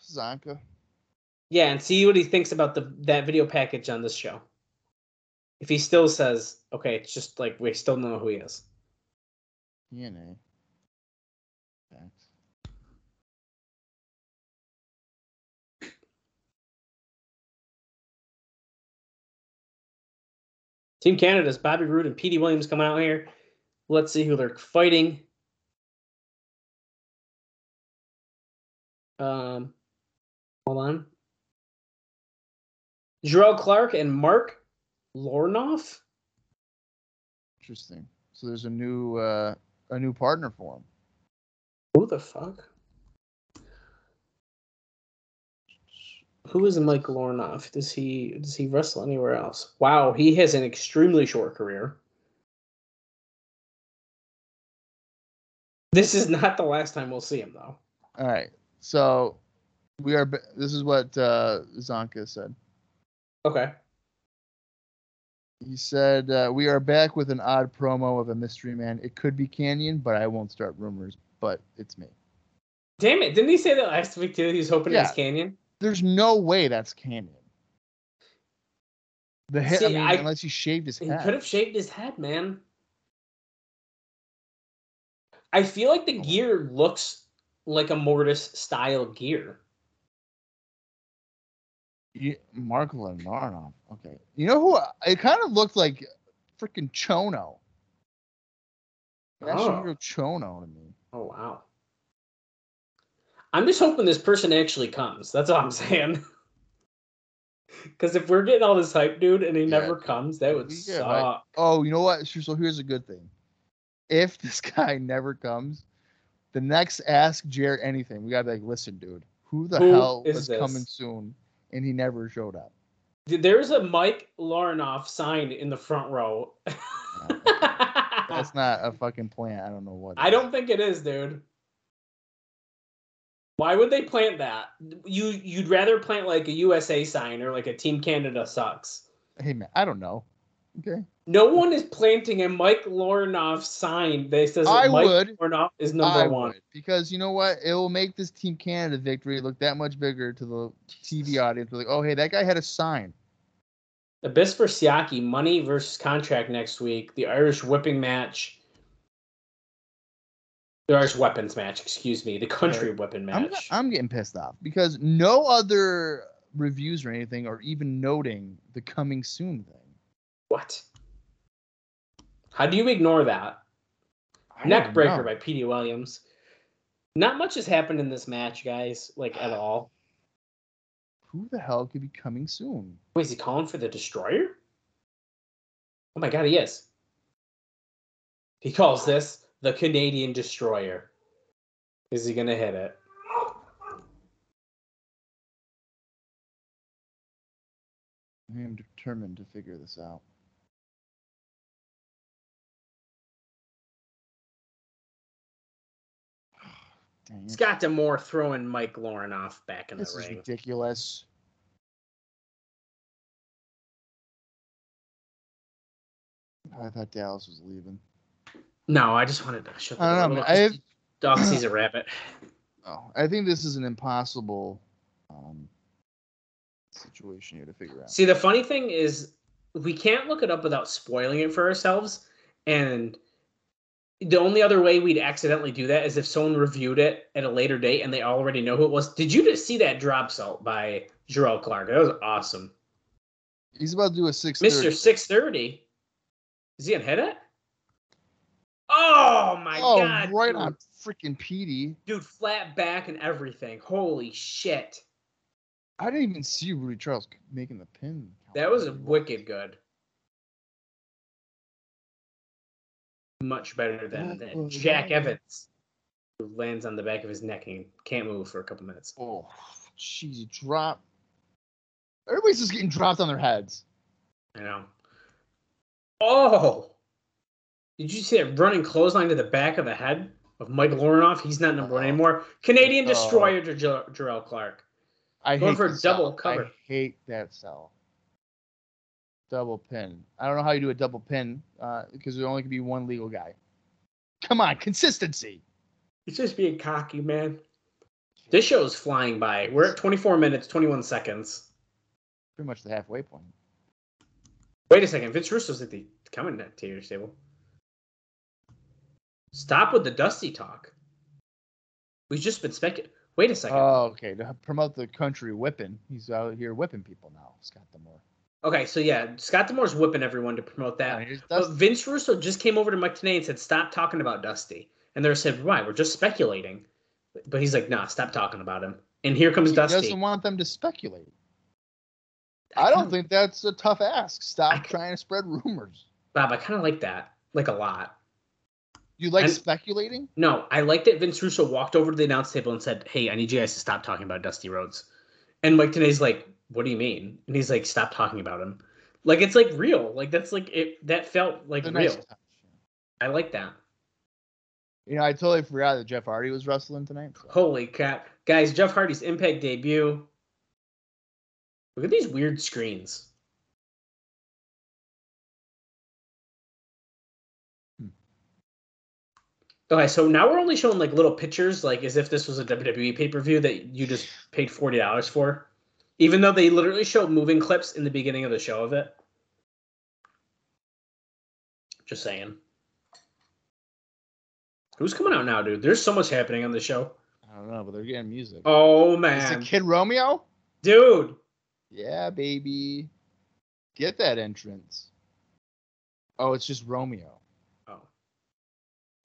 Zanka. Yeah, and see what he thinks about the that video package on this show. If he still says, okay, it's just like we still don't know who he is. TNA. Facts. Team Canada's Bobby Roode and Petey Williams coming out here. Let's see who they're fighting. Um, hold on. Jerrelle Clark and Mark Lornoff. Interesting. So there's a new uh, a new partner for him. Who the fuck? Who is Mike Lornoff? Does he does he wrestle anywhere else? Wow, he has an extremely short career. This is not the last time we'll see him, though. All right. So we are. This is what uh, Zanka said. Okay. He said, uh, "We are back with an odd promo of a mystery man. It could be Kanyon, but I won't start rumors. But it's me. Damn it! Didn't he say that last week too? He was hoping it was Kanyon. There's no way that's Kanyon. The I See, mean, I- unless he shaved his head. He could have shaved his head, man. I feel like the oh, gear looks like a Mortis style gear. You, Mark Lenarnov. Okay. You know who? It kind of looked like freaking Chono. Masahiro oh. Chono to me. Oh wow. I'm just hoping this person actually comes. That's all I'm saying. Because if we're getting all this hype, dude, and he Yeah, never comes, that would get suck. hype. Oh, you know what? So here's a good thing. If this guy never comes, the next Ask Jared anything, we gotta be like, listen, dude, who the Who hell is was this?" coming soon? And he never showed up. Dude, There's a Mike Larnoff sign in the front row. That's not a fucking plant. I don't know what. I is. don't think it is, dude. Why would they plant that? You you'd rather plant like a USA sign or like a Team Canada sucks. Hey man, I don't know. Okay. No one is planting a Mike Lornoff sign that says I Mike would. Lornoff is number I one. would, because you know what? It will make this Team Canada victory look that much bigger to the TV audience. They're like, oh hey, that guy had a sign. Abyss for Siaki, money versus contract next week. The Irish whipping match. The Irish weapons match, excuse me. The country weapon I'm, match. I'm getting pissed off because no other reviews or anything are even noting the coming soon thing. what? How do you ignore that? Neckbreaker by Petey Williams. Not much has happened in this match, guys, like at all. Who the hell could be coming soon? Wait, is he calling for the destroyer? Oh my god, he is. He calls this the Canadian destroyer. Is he gonna hit it? I am determined to figure this out. Dang it. Scott D'Amore throwing Mike Lornoff back in This the is ring. ridiculous. I thought Dallas was leaving. No, I just wanted to shut the I don't know. door. man. I Dog sees a rabbit. oh, I think this is an impossible um, situation here to figure out. See, the funny thing is, we can't look it up without spoiling it for ourselves. And the only other way we'd accidentally do that is if someone reviewed it at a later date and they already know who it was. Did you just see that drop salt by Jerrelle Clark? That was awesome. He's about to do a six. Mr. 630. Is he gonna hit it? Oh my Oh, god. right dude. on freaking Petey. Dude, flat back and everything. Holy shit. I didn't even see Rudy Charles making the pin. That was wicked good. Much better than, than Jack. Evans, who lands on the back of his neck and can't move for a couple minutes. Oh, jeez, drop. Everybody's just getting dropped on their heads. I know. Oh! Did you see that running clothesline to the back of the head of Mike Lornoff? He's not number one anymore. Canadian Uh-oh. Destroyer to Jar- Jerrelle Clark. I Going hate for a the cell. double cover. I hate that cell. Double pin. I don't know how you do a double pin uh, because there only can be one legal guy. Come on, consistency. He's just being cocky, man. This show is flying by. We're at 24 minutes, 21 seconds. Pretty much the halfway point. Wait a second. Vince Russo's at the commentator's table. Stop with the Dusty talk. We've just been speculating. Wait a second. Oh, okay. To promote the country whipping, he's out here whipping people now. Scott D'Amore. okay, so yeah, Scott D'Amore's whipping everyone to promote that. Yeah, But Vince Russo just came over to Mike Tenay and said, "Stop talking about Dusty." And they said, "Why? We're just speculating." But he's like, "Nah, stop talking about him." And here comes he Dusty. He doesn't want them to speculate. I don't think that's a tough ask. Stop trying to spread rumors. Bob, I kind of like that, like a lot. You like And- speculating? No, I like that Vince Russo walked over to the announce table and said, "Hey, I need you guys to stop talking about Dusty Rhodes." And Mike Tenay's like, "What do you mean?" And he's like, "Stop talking about him." Like it's like real. Like that's like it. That felt like real. nice. I like that. You know, I totally forgot that Jeff Hardy was wrestling tonight. so- Holy crap, guys! Jeff Hardy's Impact debut. Look at these weird screens. Okay, so now we're only showing like little pictures, like as if this was a WWE pay per view that you just paid forty dollars for, even though they literally show moving clips in the beginning of the show of it. Just saying. Who's coming out now, dude? There's so much happening on the show. I don't know, but they're getting music. Oh man, Is it Kid Romeo? dude. Yeah, baby. Get that entrance. Oh, it's just Romeo.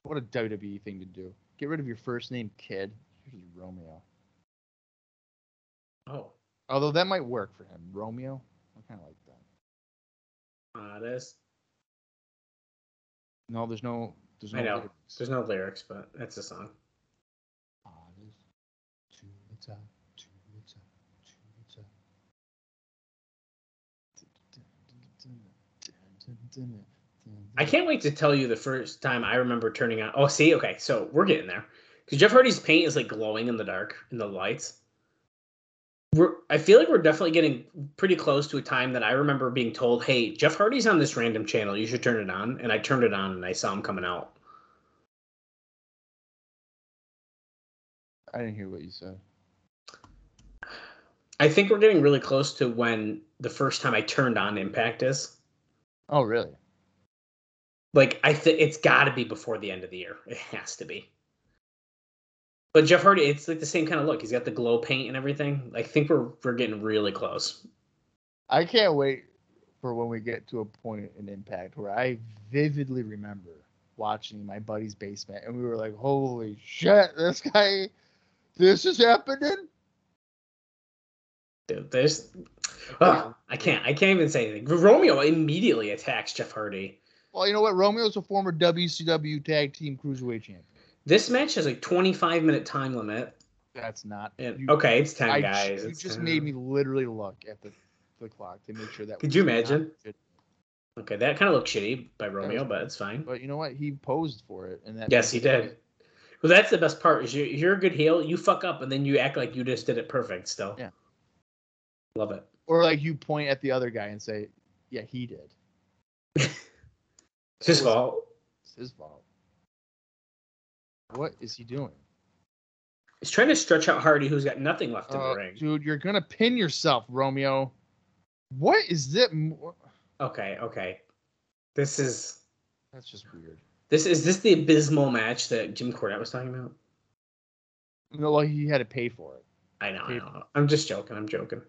What a WWE thing to do. Get rid of your first name, kid. Here's Romeo. oh, Although that might work for him. Romeo? I kind of like that. uh, this. No, there's no. There's no. I know. lyrics. There's no lyrics, but that's a song. To the top, to the top, to the top. I can't wait to tell you the first time I remember turning on. Oh, see, okay, so we're getting there because Jeff Hardy's paint is like glowing in the dark in the lights. We're, I feel like we're definitely getting pretty close to a time that I remember being told, "Hey, Jeff Hardy's on this random channel. You should turn it on." And I turned it on, and I saw him coming out. I didn't hear what you said. I think we're getting really close to when the first time I turned on Impact is. Oh, really? Like I think it's got to be before the end of the year. It has to be. But Jeff Hardy, it's like the same kind of look. He's got the glow paint and everything. I think we're we're getting really close. I can't wait for when we get to a point in Impact where I vividly remember watching my buddy's basement and we were like, holy shit, this guy, this is happening? Dude, there's Ugh, I can't I can't even say anything. Romeo immediately attacks Jeff Hardy. Well, you know what? Romeo's a former WCW Tag Team Cruiserweight Champion. This match has a 25 minute time limit. That's not. And, you- okay, it's 10 I, guys. You It's just 10. made me literally look at the, the clock to make sure that. Could was you imagine? Okay, that kind of looked shitty by Romeo, but it's fine. But you know what? He posed for it, and that. Yes, he did. Well, that's the best part. Is you you're a good heel, you fuck up, and then you act like you just did it perfect. Still, Yeah. love it. Or like you point at the other guy and say, "Yeah, he did. It's his fault. It's his fault." What is he doing? He's trying to stretch out Hardy, who's got nothing left in Uh, the ring. dude, you're gonna pin yourself, Romeo. What is that? Okay, okay. This is That's just weird. this is this the abysmal match that Jim Cornette was talking about. Know, like he had to pay for it. I know, I know. I'm just joking. I'm joking.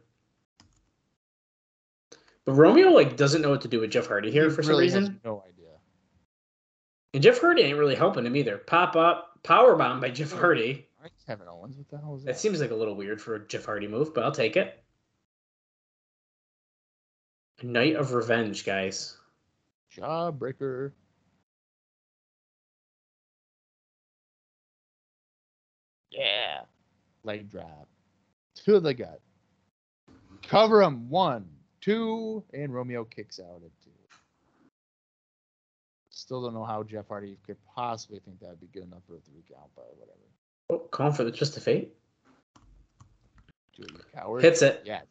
But Romeo like doesn't know what to do with Jeff Hardy here He for some really has reason, No idea. And Jeff Hardy ain't really helping him either. Pop up, power bomb by Jeff oh, Hardy. All right, Kevin Owens, what the hell is that? That seems like a little weird for a Jeff Hardy move, but I'll take it. Night of Revenge, guys. Jawbreaker. Yeah. Leg drop. To the gut. Cover him. One, two, and Romeo kicks out at two. Still don't know how Jeff Hardy could possibly think that would be good enough for a three count, but whatever. Oh, calling for the twist of fate. Coward. Hits it. Yes.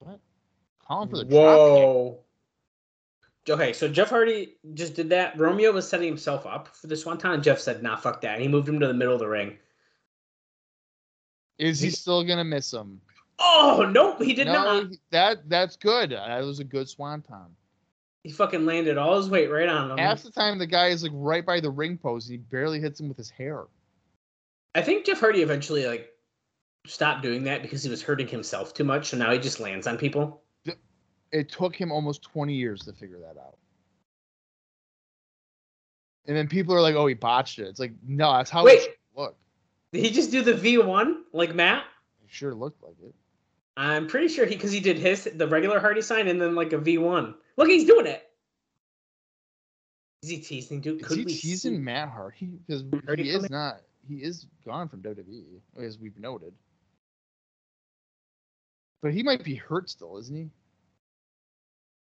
What? Calling for the. Whoa. Okay, so Jeff Hardy just did that. Romeo was setting himself up for this one time. Jeff said, "Nah, fuck that." And he moved him to the middle of the ring. Is he still gonna miss him? Oh nope, he did no, not. he- that that's good. That was a good swanton. He fucking landed all his weight right on him. Half the time, the guy is like right by the ring post, and he barely hits him with his hair. I think Jeff Hardy eventually like stopped doing that because he was hurting himself too much. So now he just lands on people. It took him almost 20 years to figure that out. And then people are like, "Oh, he botched it." It's like, no, that's how Wait. it look. Did he just do the V one like Matt? It sure looked like it. I'm pretty sure he because he did his the regular Hardy sign and then like a V one. Look, he's doing it. Is he teasing, dude? Is he we teasing see- Matt Hardy? Because he is coming- not. He is gone from WWE, as we've noted. But he might be hurt still, isn't he?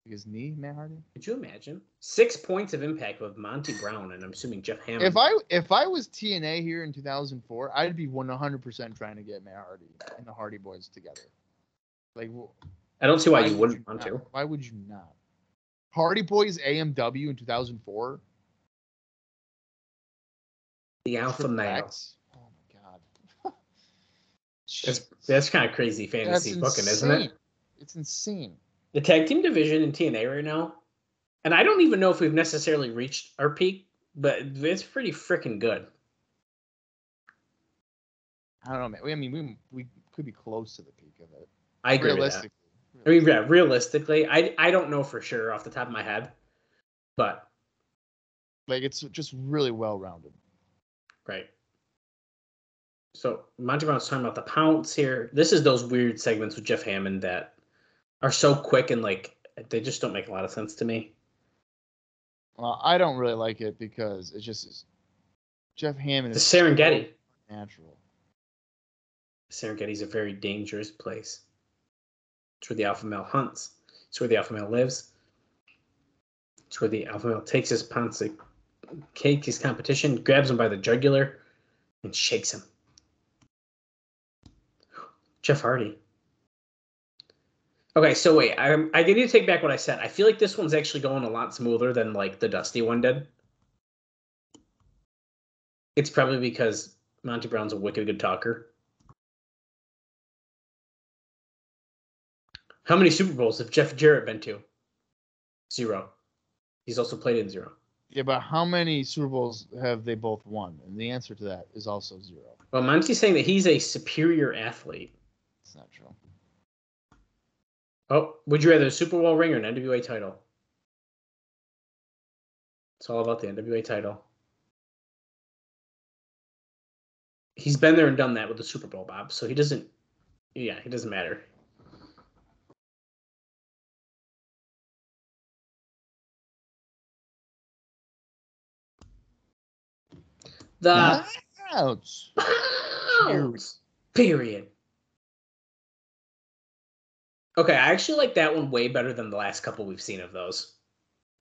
His knee, Matt Hardy. Could you imagine six points of impact with Monty Brown and I'm assuming Jeff Hammond? If I if I was TNA here in 2004, I'd be 100% trying to get Matt Hardy and the Hardy Boys together. Like, I don't see why, you would wouldn't want not? to. Why would you not? Hardy Boys AMW in 2004. The alpha male. Oh my god. That's that's kind of crazy fantasy booking, isn't it? It's insane. the tag team division in TNA right now, and I don't even know if we've necessarily reached our peak, but it's pretty freaking good. I don't know, man. I mean, we we could be close to the peak of it. I agree with that. I mean, yeah, realistically, I I don't know for sure off the top of my head, but Like it's just really well rounded. right. So Monty Brown's talking about the pounce here. This is those weird segments with Jeff Hammond that are so quick and like they just don't make a lot of sense to me. Well, I don't really like it because it just is. Jeff Hammond The is Serengeti. so natural. Serengeti's a very dangerous place. It's where the alpha male hunts. It's where the alpha male lives. It's where the alpha male takes his pounce, cake his competition, grabs him by the jugular, and shakes him. Jeff Hardy. Okay, so wait, I I need to take back what I said. I feel like this one's actually going a lot smoother than like the Dusty one did. It's probably because Monty Brown's a wicked good talker. How many Super Bowls have Jeff Jarrett been to? Zero. He's also played in zero. Yeah, but how many Super Bowls have they both won? And the answer to that is also zero. Well, Monty's saying that he's a superior athlete. It's not true. Oh, would you rather a Super Bowl ring or an NWA title? It's all about the NWA title. He's been there and done that with the Super Bowl, Bob. So he doesn't. Yeah, he doesn't matter. The Ouch. Period. Okay, I actually like that one way better than the last couple we've seen of those.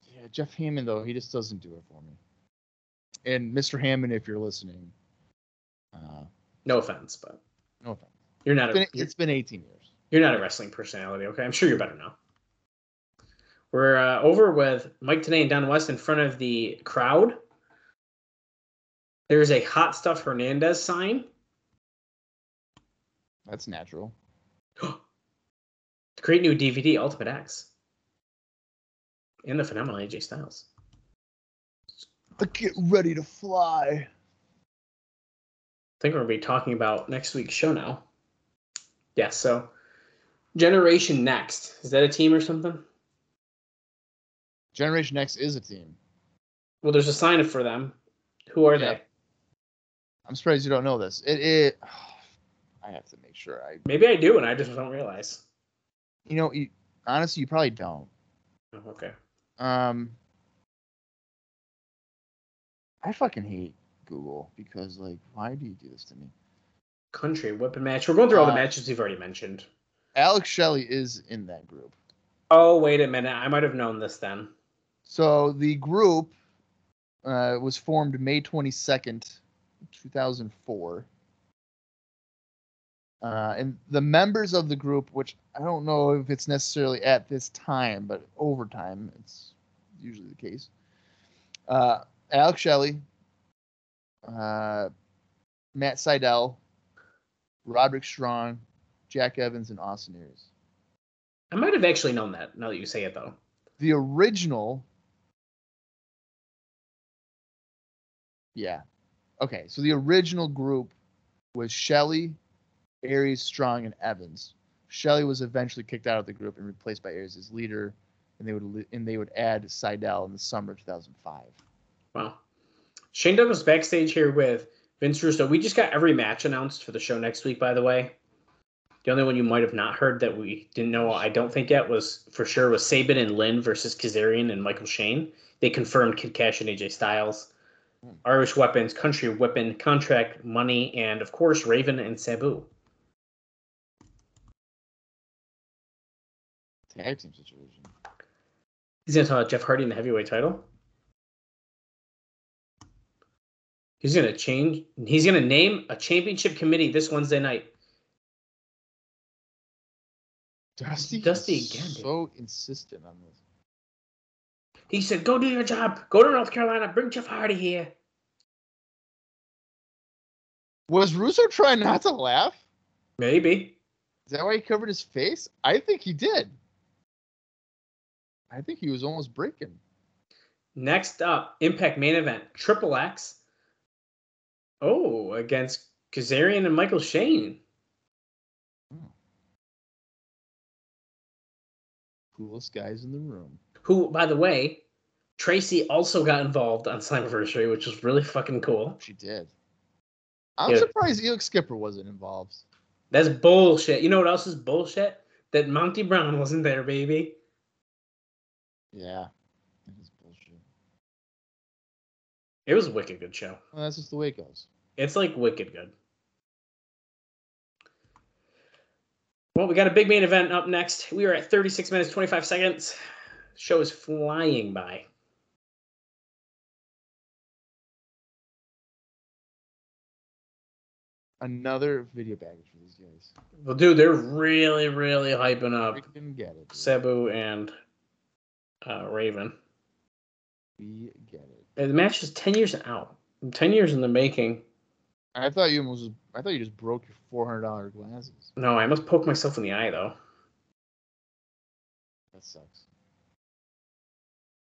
Yeah, Jeff Hammond though, he just doesn't do it for me. And Mr. Hammond, if you're listening, uh, No offense, but no offense. you're not It's a been, you're, it's been 18 years. you're not a wrestling personality. Okay, I'm sure you're better now. We're uh, over with Mike Tenay and Don West in front of the crowd. There's a hot stuff Hernandez sign. That's natural. Create new DVD, Ultimate X, and the phenomenal AJ Styles. Get ready to fly. I think we're going to be talking about next week's show now. Yeah, so Generation Next. Is that a team or something? Generation Next is a team. Well, there's a sign up for them. Who are Yeah. they? I'm surprised you don't know this. It, it I have to make sure I. Maybe I do, and I just don't realize. You know, you, honestly, you probably don't. Oh, okay. Um, I fucking hate Google because, like, why do you do this to me? Country weapon match. We're going through all the Uh, matches you've already mentioned. Alex Shelley is in that group. Oh, wait a minute. I might have known this then. So the group uh, was formed May 22nd, 2004. Uh, and the members of the group, which I don't know if it's necessarily at this time, but over time, it's usually the case. Uh, Alex Shelley, uh, Matt Sydal, Roderick Strong, Jack Evans, and Austin Aries. I might have actually known that now that you say it, though. the original yeah okay so the original group was Shelley, Aries, Strong, and Evans. Shelley was eventually kicked out of the group and replaced by Aries as leader, and they would and they would add Sydal in the summer of 2005. Wow. Shane Douglas backstage here with Vince Russo. We just got every match announced for the show next week, by the way. The only one you might have not heard that we didn't know, I don't think yet, was for sure was Sabin and Lynn versus Kazarian and Michael Shane. They confirmed Kid Kash and AJ Styles. Irish Weapons, Country Weapon, Contract Money, and of course Raven and Sabu. Tag team situation. He's gonna talk about Jeff Hardy in the heavyweight title. He's gonna change. He's gonna name a championship committee this Wednesday night. Dusty, Dusty again, dude. so insistent on this. He said, "Go do your job. Go to North Carolina. Bring Jeff Hardy here." Was Russo trying not to laugh? Maybe. Is that why he covered his face? I think he did. I think he was almost breaking. Next up, Impact main event, Triple X. Oh, against Kazarian and Michael Shane. Hmm. Coolest guys in the room. Who, by the way, Traci also got involved on Slammiversary, which was really fucking cool. She did. I'm surprised Elix Skipper wasn't involved. That's bullshit. You know what else is bullshit? That Monty Brown wasn't there, baby. Yeah. That is bullshit. It was a wicked good show. Well, that's just the way it goes. It's like wicked good. Well, we got a big main event up next. We are at 36 minutes, 25 seconds. Show is flying by. Another video package for these guys. Well, dude, they're really, really hyping up Freaking get it. dude. Sabu and uh, Raven. We get it. And the match is 10 years out. 10 years in the making. I thought you almost. I thought you just broke your four hundred dollar glasses. No, I must poke myself in the eye, though. That sucks.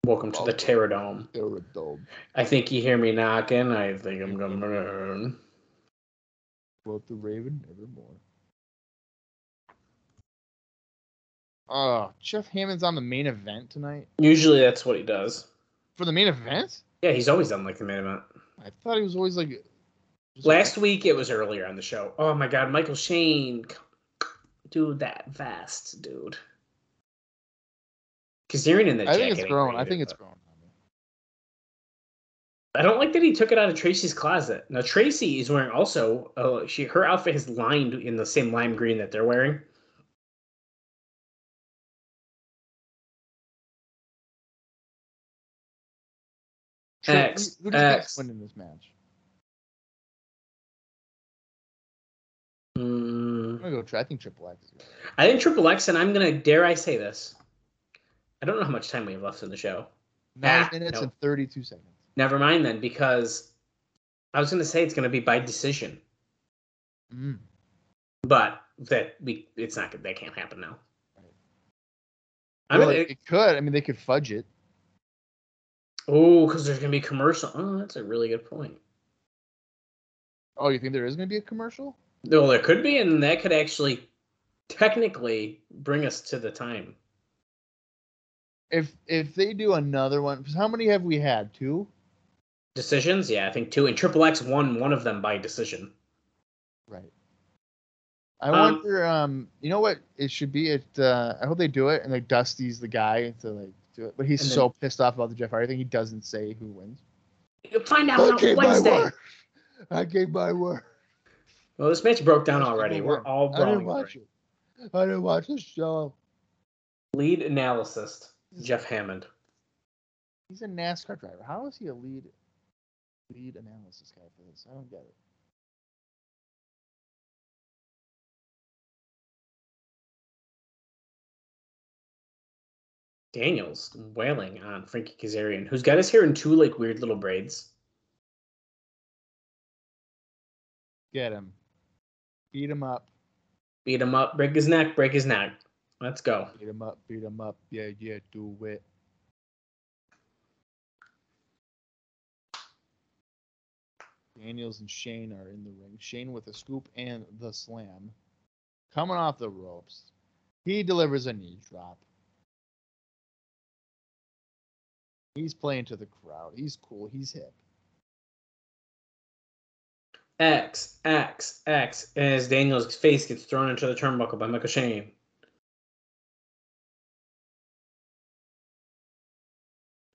Welcome to the Terrordome. They're dome. I think you hear me knocking. I think I'm gonna burn. Quote the Raven nevermore. Oh, uh, Jeff Hammond's on the main event tonight. Usually that's what he does. For the main event? Yeah, he's always done like the main event. I thought he was always like. just Last week it was earlier on the show. Oh my god, Michael Shane. Dude, that fast, dude. Kazarian in the I think it's grown. I think it's grown. I don't like that he took it out of Traci's closet. Now Tracy is wearing also. Uh, she her outfit is lined in the same lime green that they're wearing. Tri- X, Who, who do you think's X. winning this match? Mm, I'm gonna go. I think Triple X. Win. I think Triple X, and I'm gonna dare I say this. I don't know how much time we have left in the show. Nine Ah, minutes no. and thirty-two seconds. Never mind then, because I was gonna say it's gonna be by decision, Mm. but that we it's not that can't happen now. Right. Well, gonna, it, it could. I mean, they could fudge it. oh, because there's gonna be commercial. Oh, that's a really good point. Oh, you think there is gonna be a commercial? No, there could be, and that could actually technically bring us to the time. If if they do another one, how many have we had? Two. Decisions, yeah, I think two, and Triple X won one of them by decision. Right. I Um, wonder. Um, you know what it should be? It. Uh, I hope they do it, and like Dusty's the guy to like do it, but he's And then- so pissed off about the Jeff Hardy thing. He doesn't say who wins. You'll find out on Wednesday. I gave my word. Well, this match broke down already. We're all I didn't watch through it. I didn't watch the show. Lead analyst, Jeff Hammond. He's a NASCAR driver. How is he a lead lead analysis guy for this? I don't get it. Daniels wailing on Frankie Kazarian, who's got his hair in two like weird little braids. Get him. Beat him up. Beat him up, break his neck, break his neck. Let's go. Beat him up. Beat him up. Yeah, yeah, do it. Daniels and Shane are in the ring. Shane with a scoop and the slam. Coming off the ropes. He delivers a knee drop. He's playing to the crowd. He's cool. He's hip. X, X, X, as Daniels' face gets thrown into the turnbuckle by Michael Shane.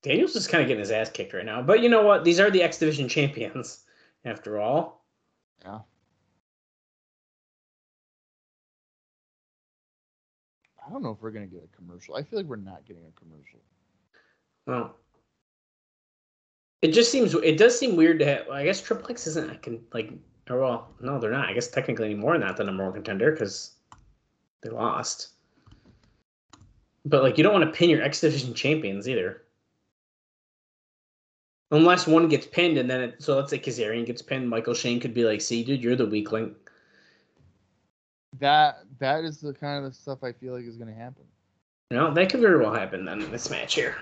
Daniels is kind of getting his ass kicked right now. But you know what? These are the X Division champions, after all. Yeah. I don't know if we're gonna get a commercial. I feel like we're not getting a commercial. Well, it just seems it does seem weird to have. I guess Triple X isn't. I can like, or well, no, they're not. I guess technically anymore not the number one contender because they lost. But like, you don't want to pin your X Division champions either, unless one gets pinned and then it, so let's say Kazarian gets pinned. Michael Shane could be like, "See, dude, you're the weak link." That that is the kind of the stuff I feel like is gonna happen. No, that could very well happen then in this match here.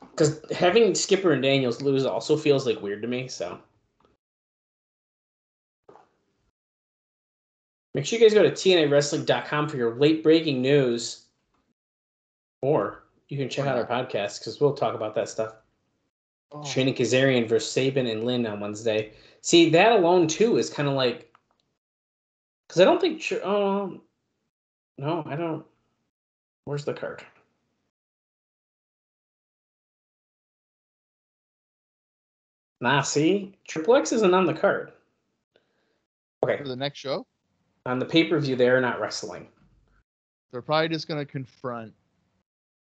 Because having Skipper and Daniels lose also feels like weird to me. So make sure you guys go to TNAWrestling.com for your late breaking news, or you can check out our podcast because we'll talk about that stuff. Oh, Shane Kazarian versus Sabin and Lynn on Wednesday. See, that alone too is kind of like, because I don't think. Oh, um, no, I don't. Where's the card? Nah, see, Triple X isn't on the card. Okay, for the next show, on the pay per view, they're not wrestling. they're probably just gonna confront.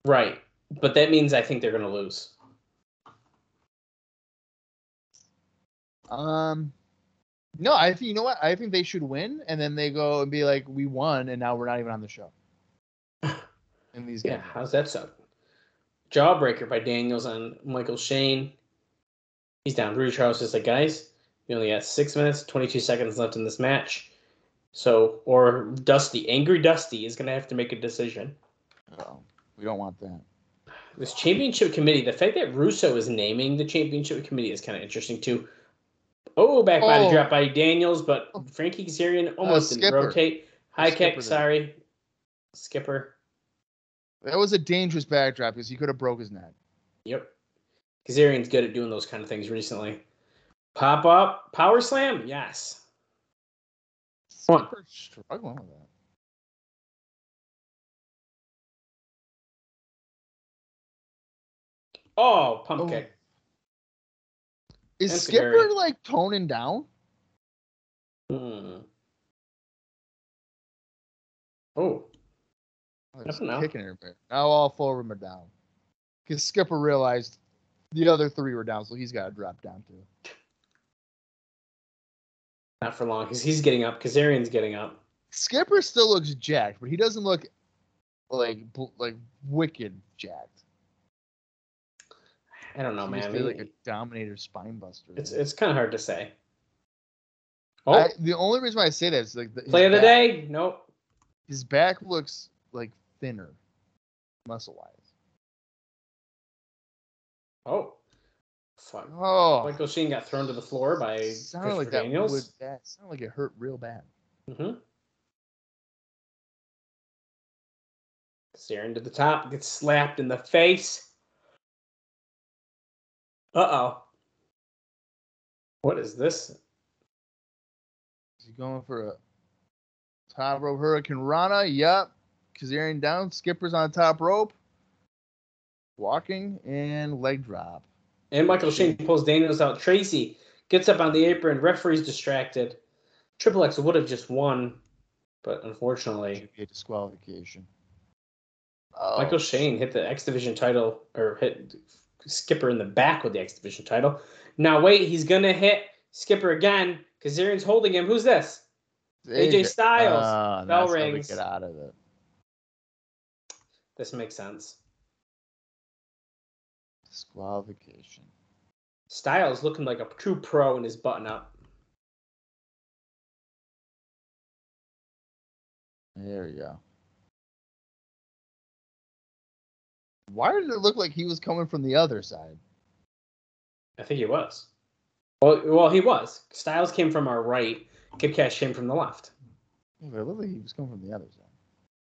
Right, but that means I think they're gonna lose. Um, no, I think you know what? I think they should win, and then they go and be like, "We won, and now we're not even on the show." In these Yeah, games, how's that sound? Jawbreaker by Daniels on Michael Shane. He's down. Rudy Charles is like, guys, we only got six minutes, 22 seconds left in this match. So, or Dusty, angry Dusty, is going to have to make a decision. oh, we don't want that. This championship committee, the fact that Russo is naming the championship committee is kind of interesting too. Oh, back body Oh. drop by Daniels, but oh. Frankie Kazarian uh, almost didn't rotate. High kick, sorry. Skipper. That was a dangerous backdrop because he could have broke his neck. Yep. Kazarian's good at doing those kind of things recently. Pop up, power slam, yes. Come struggling with that. Oh, pump Oh. kick. Is That's Skipper very- like toning down? Hmm. Oh, Oh, don't know. Kicking everybody. Now all four of them are down. Because Skipper realized the other three were down, so he's got to drop down too. not for long because he's getting up. Kazarian's getting up. Skipper still looks jacked, but he doesn't look like like wicked jacked. I don't know, man. did, like a Dominator spine buster. it's it's kind of hard to say. Oh, I, the only reason why I say that is like the, play of the back- day? Nope. His back looks like thinner, muscle wise. Oh, fuck. Oh, Michael Shane got thrown to the floor by sounded Christopher like that Daniels. would that sounded like it hurt real bad. Mm-hmm. Staring to the top, gets slapped in the face. Uh oh. What is this? Is he going for a top rope hurricanrana? Yep. Kazarian down. Skipper's on top rope. Walking and leg drop. And Michael Shane pulls Daniels out. Traci gets up on the apron. Referee's distracted. Triple X would have just won, but unfortunately, a disqualification. Oh, Michael Shane hit the X Division title or hit Skipper in the back with the X Division title. Now wait, he's gonna hit Skipper again. Kazarian's holding him. Who's this? AJ Styles. Ah, Bell that's how we rings. Get out of it. This makes sense. Disqualification. Styles looking like a true pro in his button up. There we go. Why did it look like he was coming from the other side? I think he was. Well, well, he was. Styles came from our right. Kid Kash came from the left. Yeah, It looked like he was coming from the other side.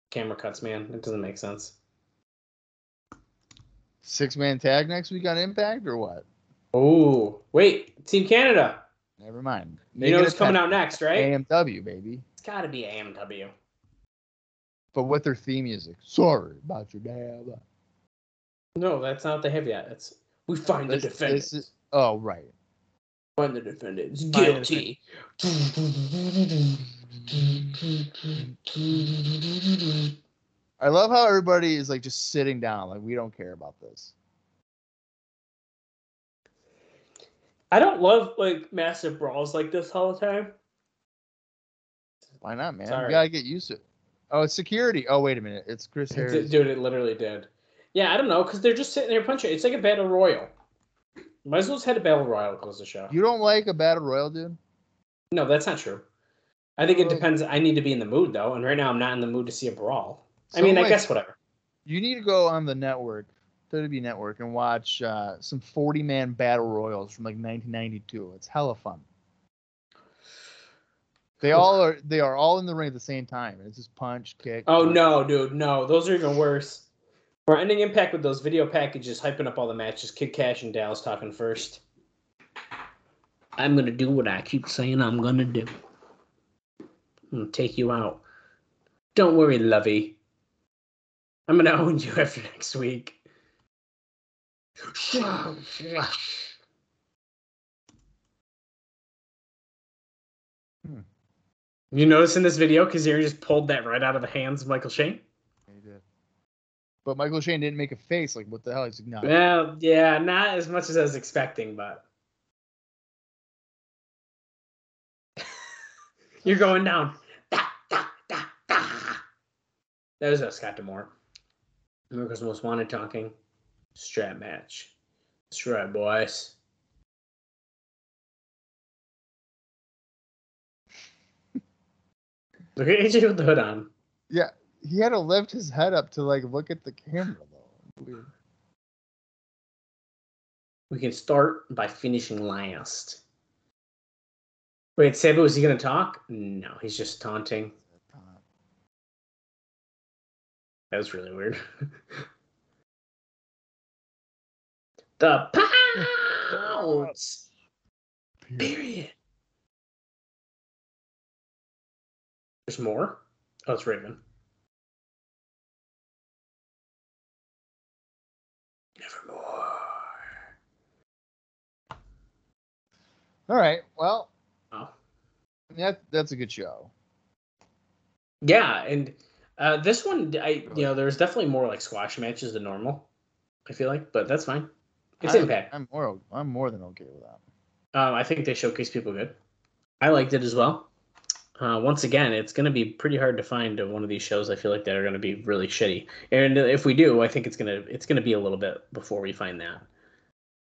Camera cuts, man. It doesn't make sense. Six man tag next week on Impact or what? Oh, wait, Team Canada. Never mind. You know what's coming out next, right? AMW, baby. It's got to be AMW. But with their theme music. Sorry about your dad. No, that's not what they have yet. It's we find the This- defendant. this is- oh, right. Find the defendant. It's guilty. I love how everybody is like just sitting down. Like, we don't care about this. I don't love like massive brawls like this all the time. Why not, man? Sorry. You gotta get used to it. Oh, it's security. Oh, wait a minute. It's Chris Harris. Dude, it literally did. Yeah, I don't know, because they're just sitting there punching. It's like a battle royal. Might as well just had a battle royal close the show. You don't like a battle royal, dude? No, that's not true. I think it depends. I need to be in the mood though, and right now I'm not in the mood to see a brawl. I Some mean, I guess whatever. You need to go on the network, WWE Network, and watch uh, some 40 man battle royals from like 1992. It's hella fun. They all are. They are all in the ring at the same time. It's just punch, kick. Oh punch. no, dude, no, those are even worse. We're ending Impact with those video packages, hyping up all the matches. Kid Kash and Dallas talking first. I'm gonna do what I keep saying I'm gonna do. I'm gonna take you out. Don't worry, lovey. I'm gonna own you after next week. Hmm. You notice in this video, Kazir just pulled that right out of the hands of Michael Shane? But Michael Shane didn't make a face. Like, what the hell? He's like, no. Well, yeah, not as much as I was expecting, but you're going down. Da, da, da. That was uh, Scott D'Amore. America's Most Wanted talking. Strap match. That's right, boys. Look at AJ with the hood on. Yeah, he had to lift his head up to like look at the camera though. Weird. We can start by finishing last. Wait, Sabu, is he to talk? No, he's just taunting. That was really weird. the pounds. Period. There's more. Oh, it's Raven. Nevermore. All right. Well, Oh. that that's a good show. Yeah, and uh, this one, I you know, there's definitely more like squash matches than normal. I feel like, but that's fine. It's I- Impact. I'm more. I'm more than okay with that. Um, I think they showcase people good. I liked it as well. Uh, once again, it's going to be pretty hard to find one of these shows. I feel like that are going to be really shitty, and if we do, I think it's gonna it's gonna be a little bit before we find that.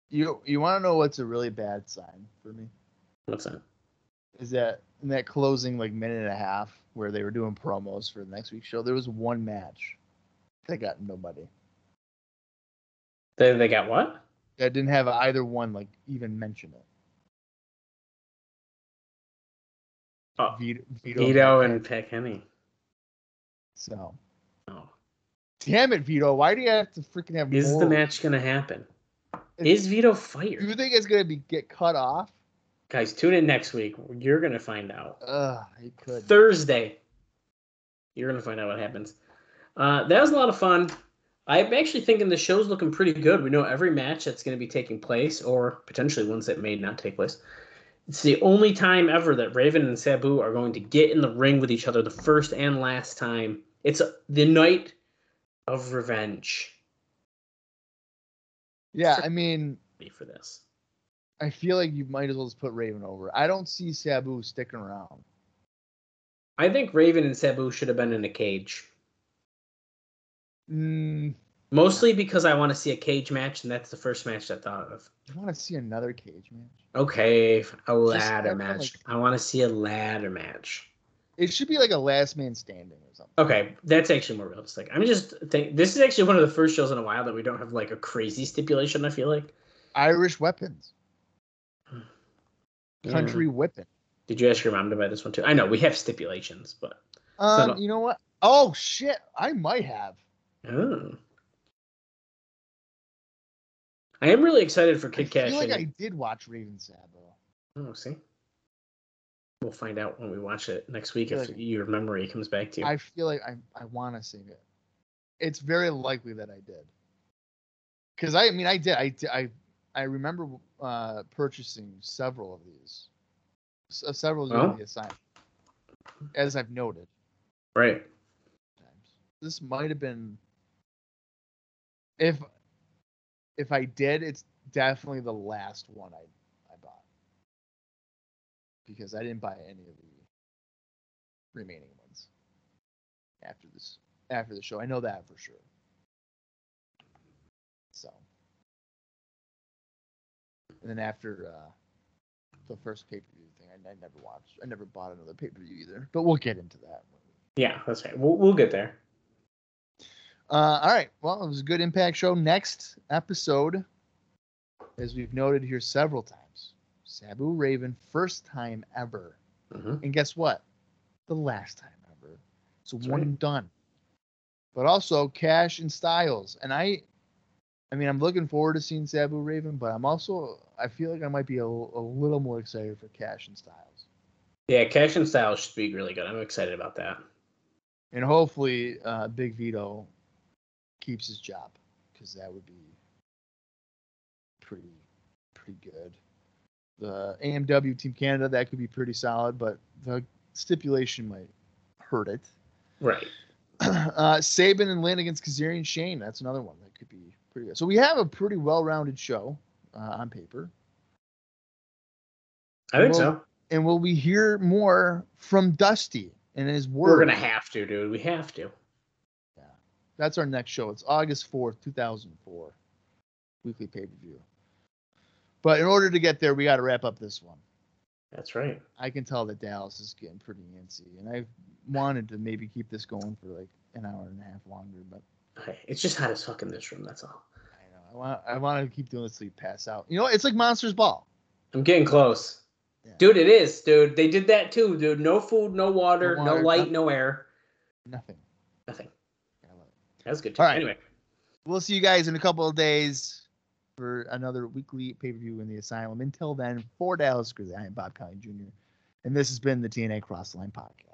You you want to know what's a really bad sign for me? What's that? Is that in that closing like minute and a half where they were doing promos for the next week's show, there was one match that got nobody. They they got what? That didn't have either one like even mention it. Oh, Vito, Vito, Vito and Pat Kenny. so Oh, damn it, Vito. Why do you have to freaking have is more? the match going to happen? Is- Is Vito Do you think it's gonna be get cut off? Guys, tune in next week. You're going to find out. Ugh, he could. Thursday. You're gonna find out what happens. Uh, that was a lot of fun. I'm actually thinking the show's looking pretty good. We know every match that's going to be taking place, or potentially ones that may not take place. It's the only time ever that Raven and Sabu are going to get in the ring with each other, the first and last time. It's the night of revenge. Yeah, I mean, For this, I feel like you might as well just put Raven over. I don't see Sabu sticking around. I think Raven and Sabu should have been in a cage. Mm, Mostly because I want to see a cage match, and that's the first match I thought of. I want to see another cage match. Okay, a ladder match. like- I want to see a ladder match. It should be like a last man standing or something. Okay, that's actually more realistic. I'm just think this is actually one of the first shows in a while that we don't have like a crazy stipulation. I feel like. Irish weapons, Yeah. country whipping. Did you ask your mom to buy this one too? I know we have stipulations, but Um, not- you know what? Oh shit, I might have. oh. I am really excited for I Kid Kash. I feel like I did watch Raven Sabu. Oh, see. We'll find out when we watch it next week if like- your memory comes back to you. I feel like I I want to see it. It's very likely that I did. Because I, I mean, I did. I I I remember uh, purchasing several of these. S- uh, several of Well. the assigned, as I've noted. right. This might have been if if I did, it's definitely the last one I I bought. Because I didn't buy any of the remaining ones after this after the show. I know that for sure. So and then after uh the first pay per view thing, I, I never watched. I never bought another pay per view either. But we'll get into that. Yeah, that's right. We'll, we'll get there. Uh, all right. Well, it was a good impact show. Next episode, as we've noted here several times, Sabu Raven, first time ever. Mhm. And guess what? The last time ever. So That's one right. and done. But also Kash and Styles. And I I mean I'm looking forward to seeing Sabu Raven, but I'm also I feel like I might be a, a little more excited for Kash and Styles. Yeah, Kash and Styles should be really good. I'm excited about that. And hopefully uh, Big Vito keeps his job because that would be pretty pretty good. The AMW Team Canada that could be pretty solid, but the stipulation might hurt it. Right. uh, Sabin and Lynn against Kazarian and Shane. That's another one that could be pretty good. So we have a pretty well-rounded show uh, on paper, I think Well, so. and will we hear more from Dusty and his word? We're gonna have to, dude. We have to. That's our next show. It's August fourth, two thousand four, weekly pay-per-view. But in order to get there, we got to wrap up this one. That's right. I can tell that Dallas is getting pretty antsy, and I wanted to maybe keep this going for like an hour and a half longer, but Okay. It's just hot as fuck in this room. That's all. I know I want I want to keep doing this till you pass out. You know, it's like Monsters Ball. I'm getting close. Yeah. Dude, it is, dude. They did that too, dude. No food, no water, No no, light, nothing. no air. Nothing. Nothing. That's good too. All right. Anyway. We'll see you guys in a couple of days for another weekly pay per view in the Asylum. Until then, for Dallas Grizzly, I am Bob Colley Jr., and this has been the TNA Cross the Line Podcast.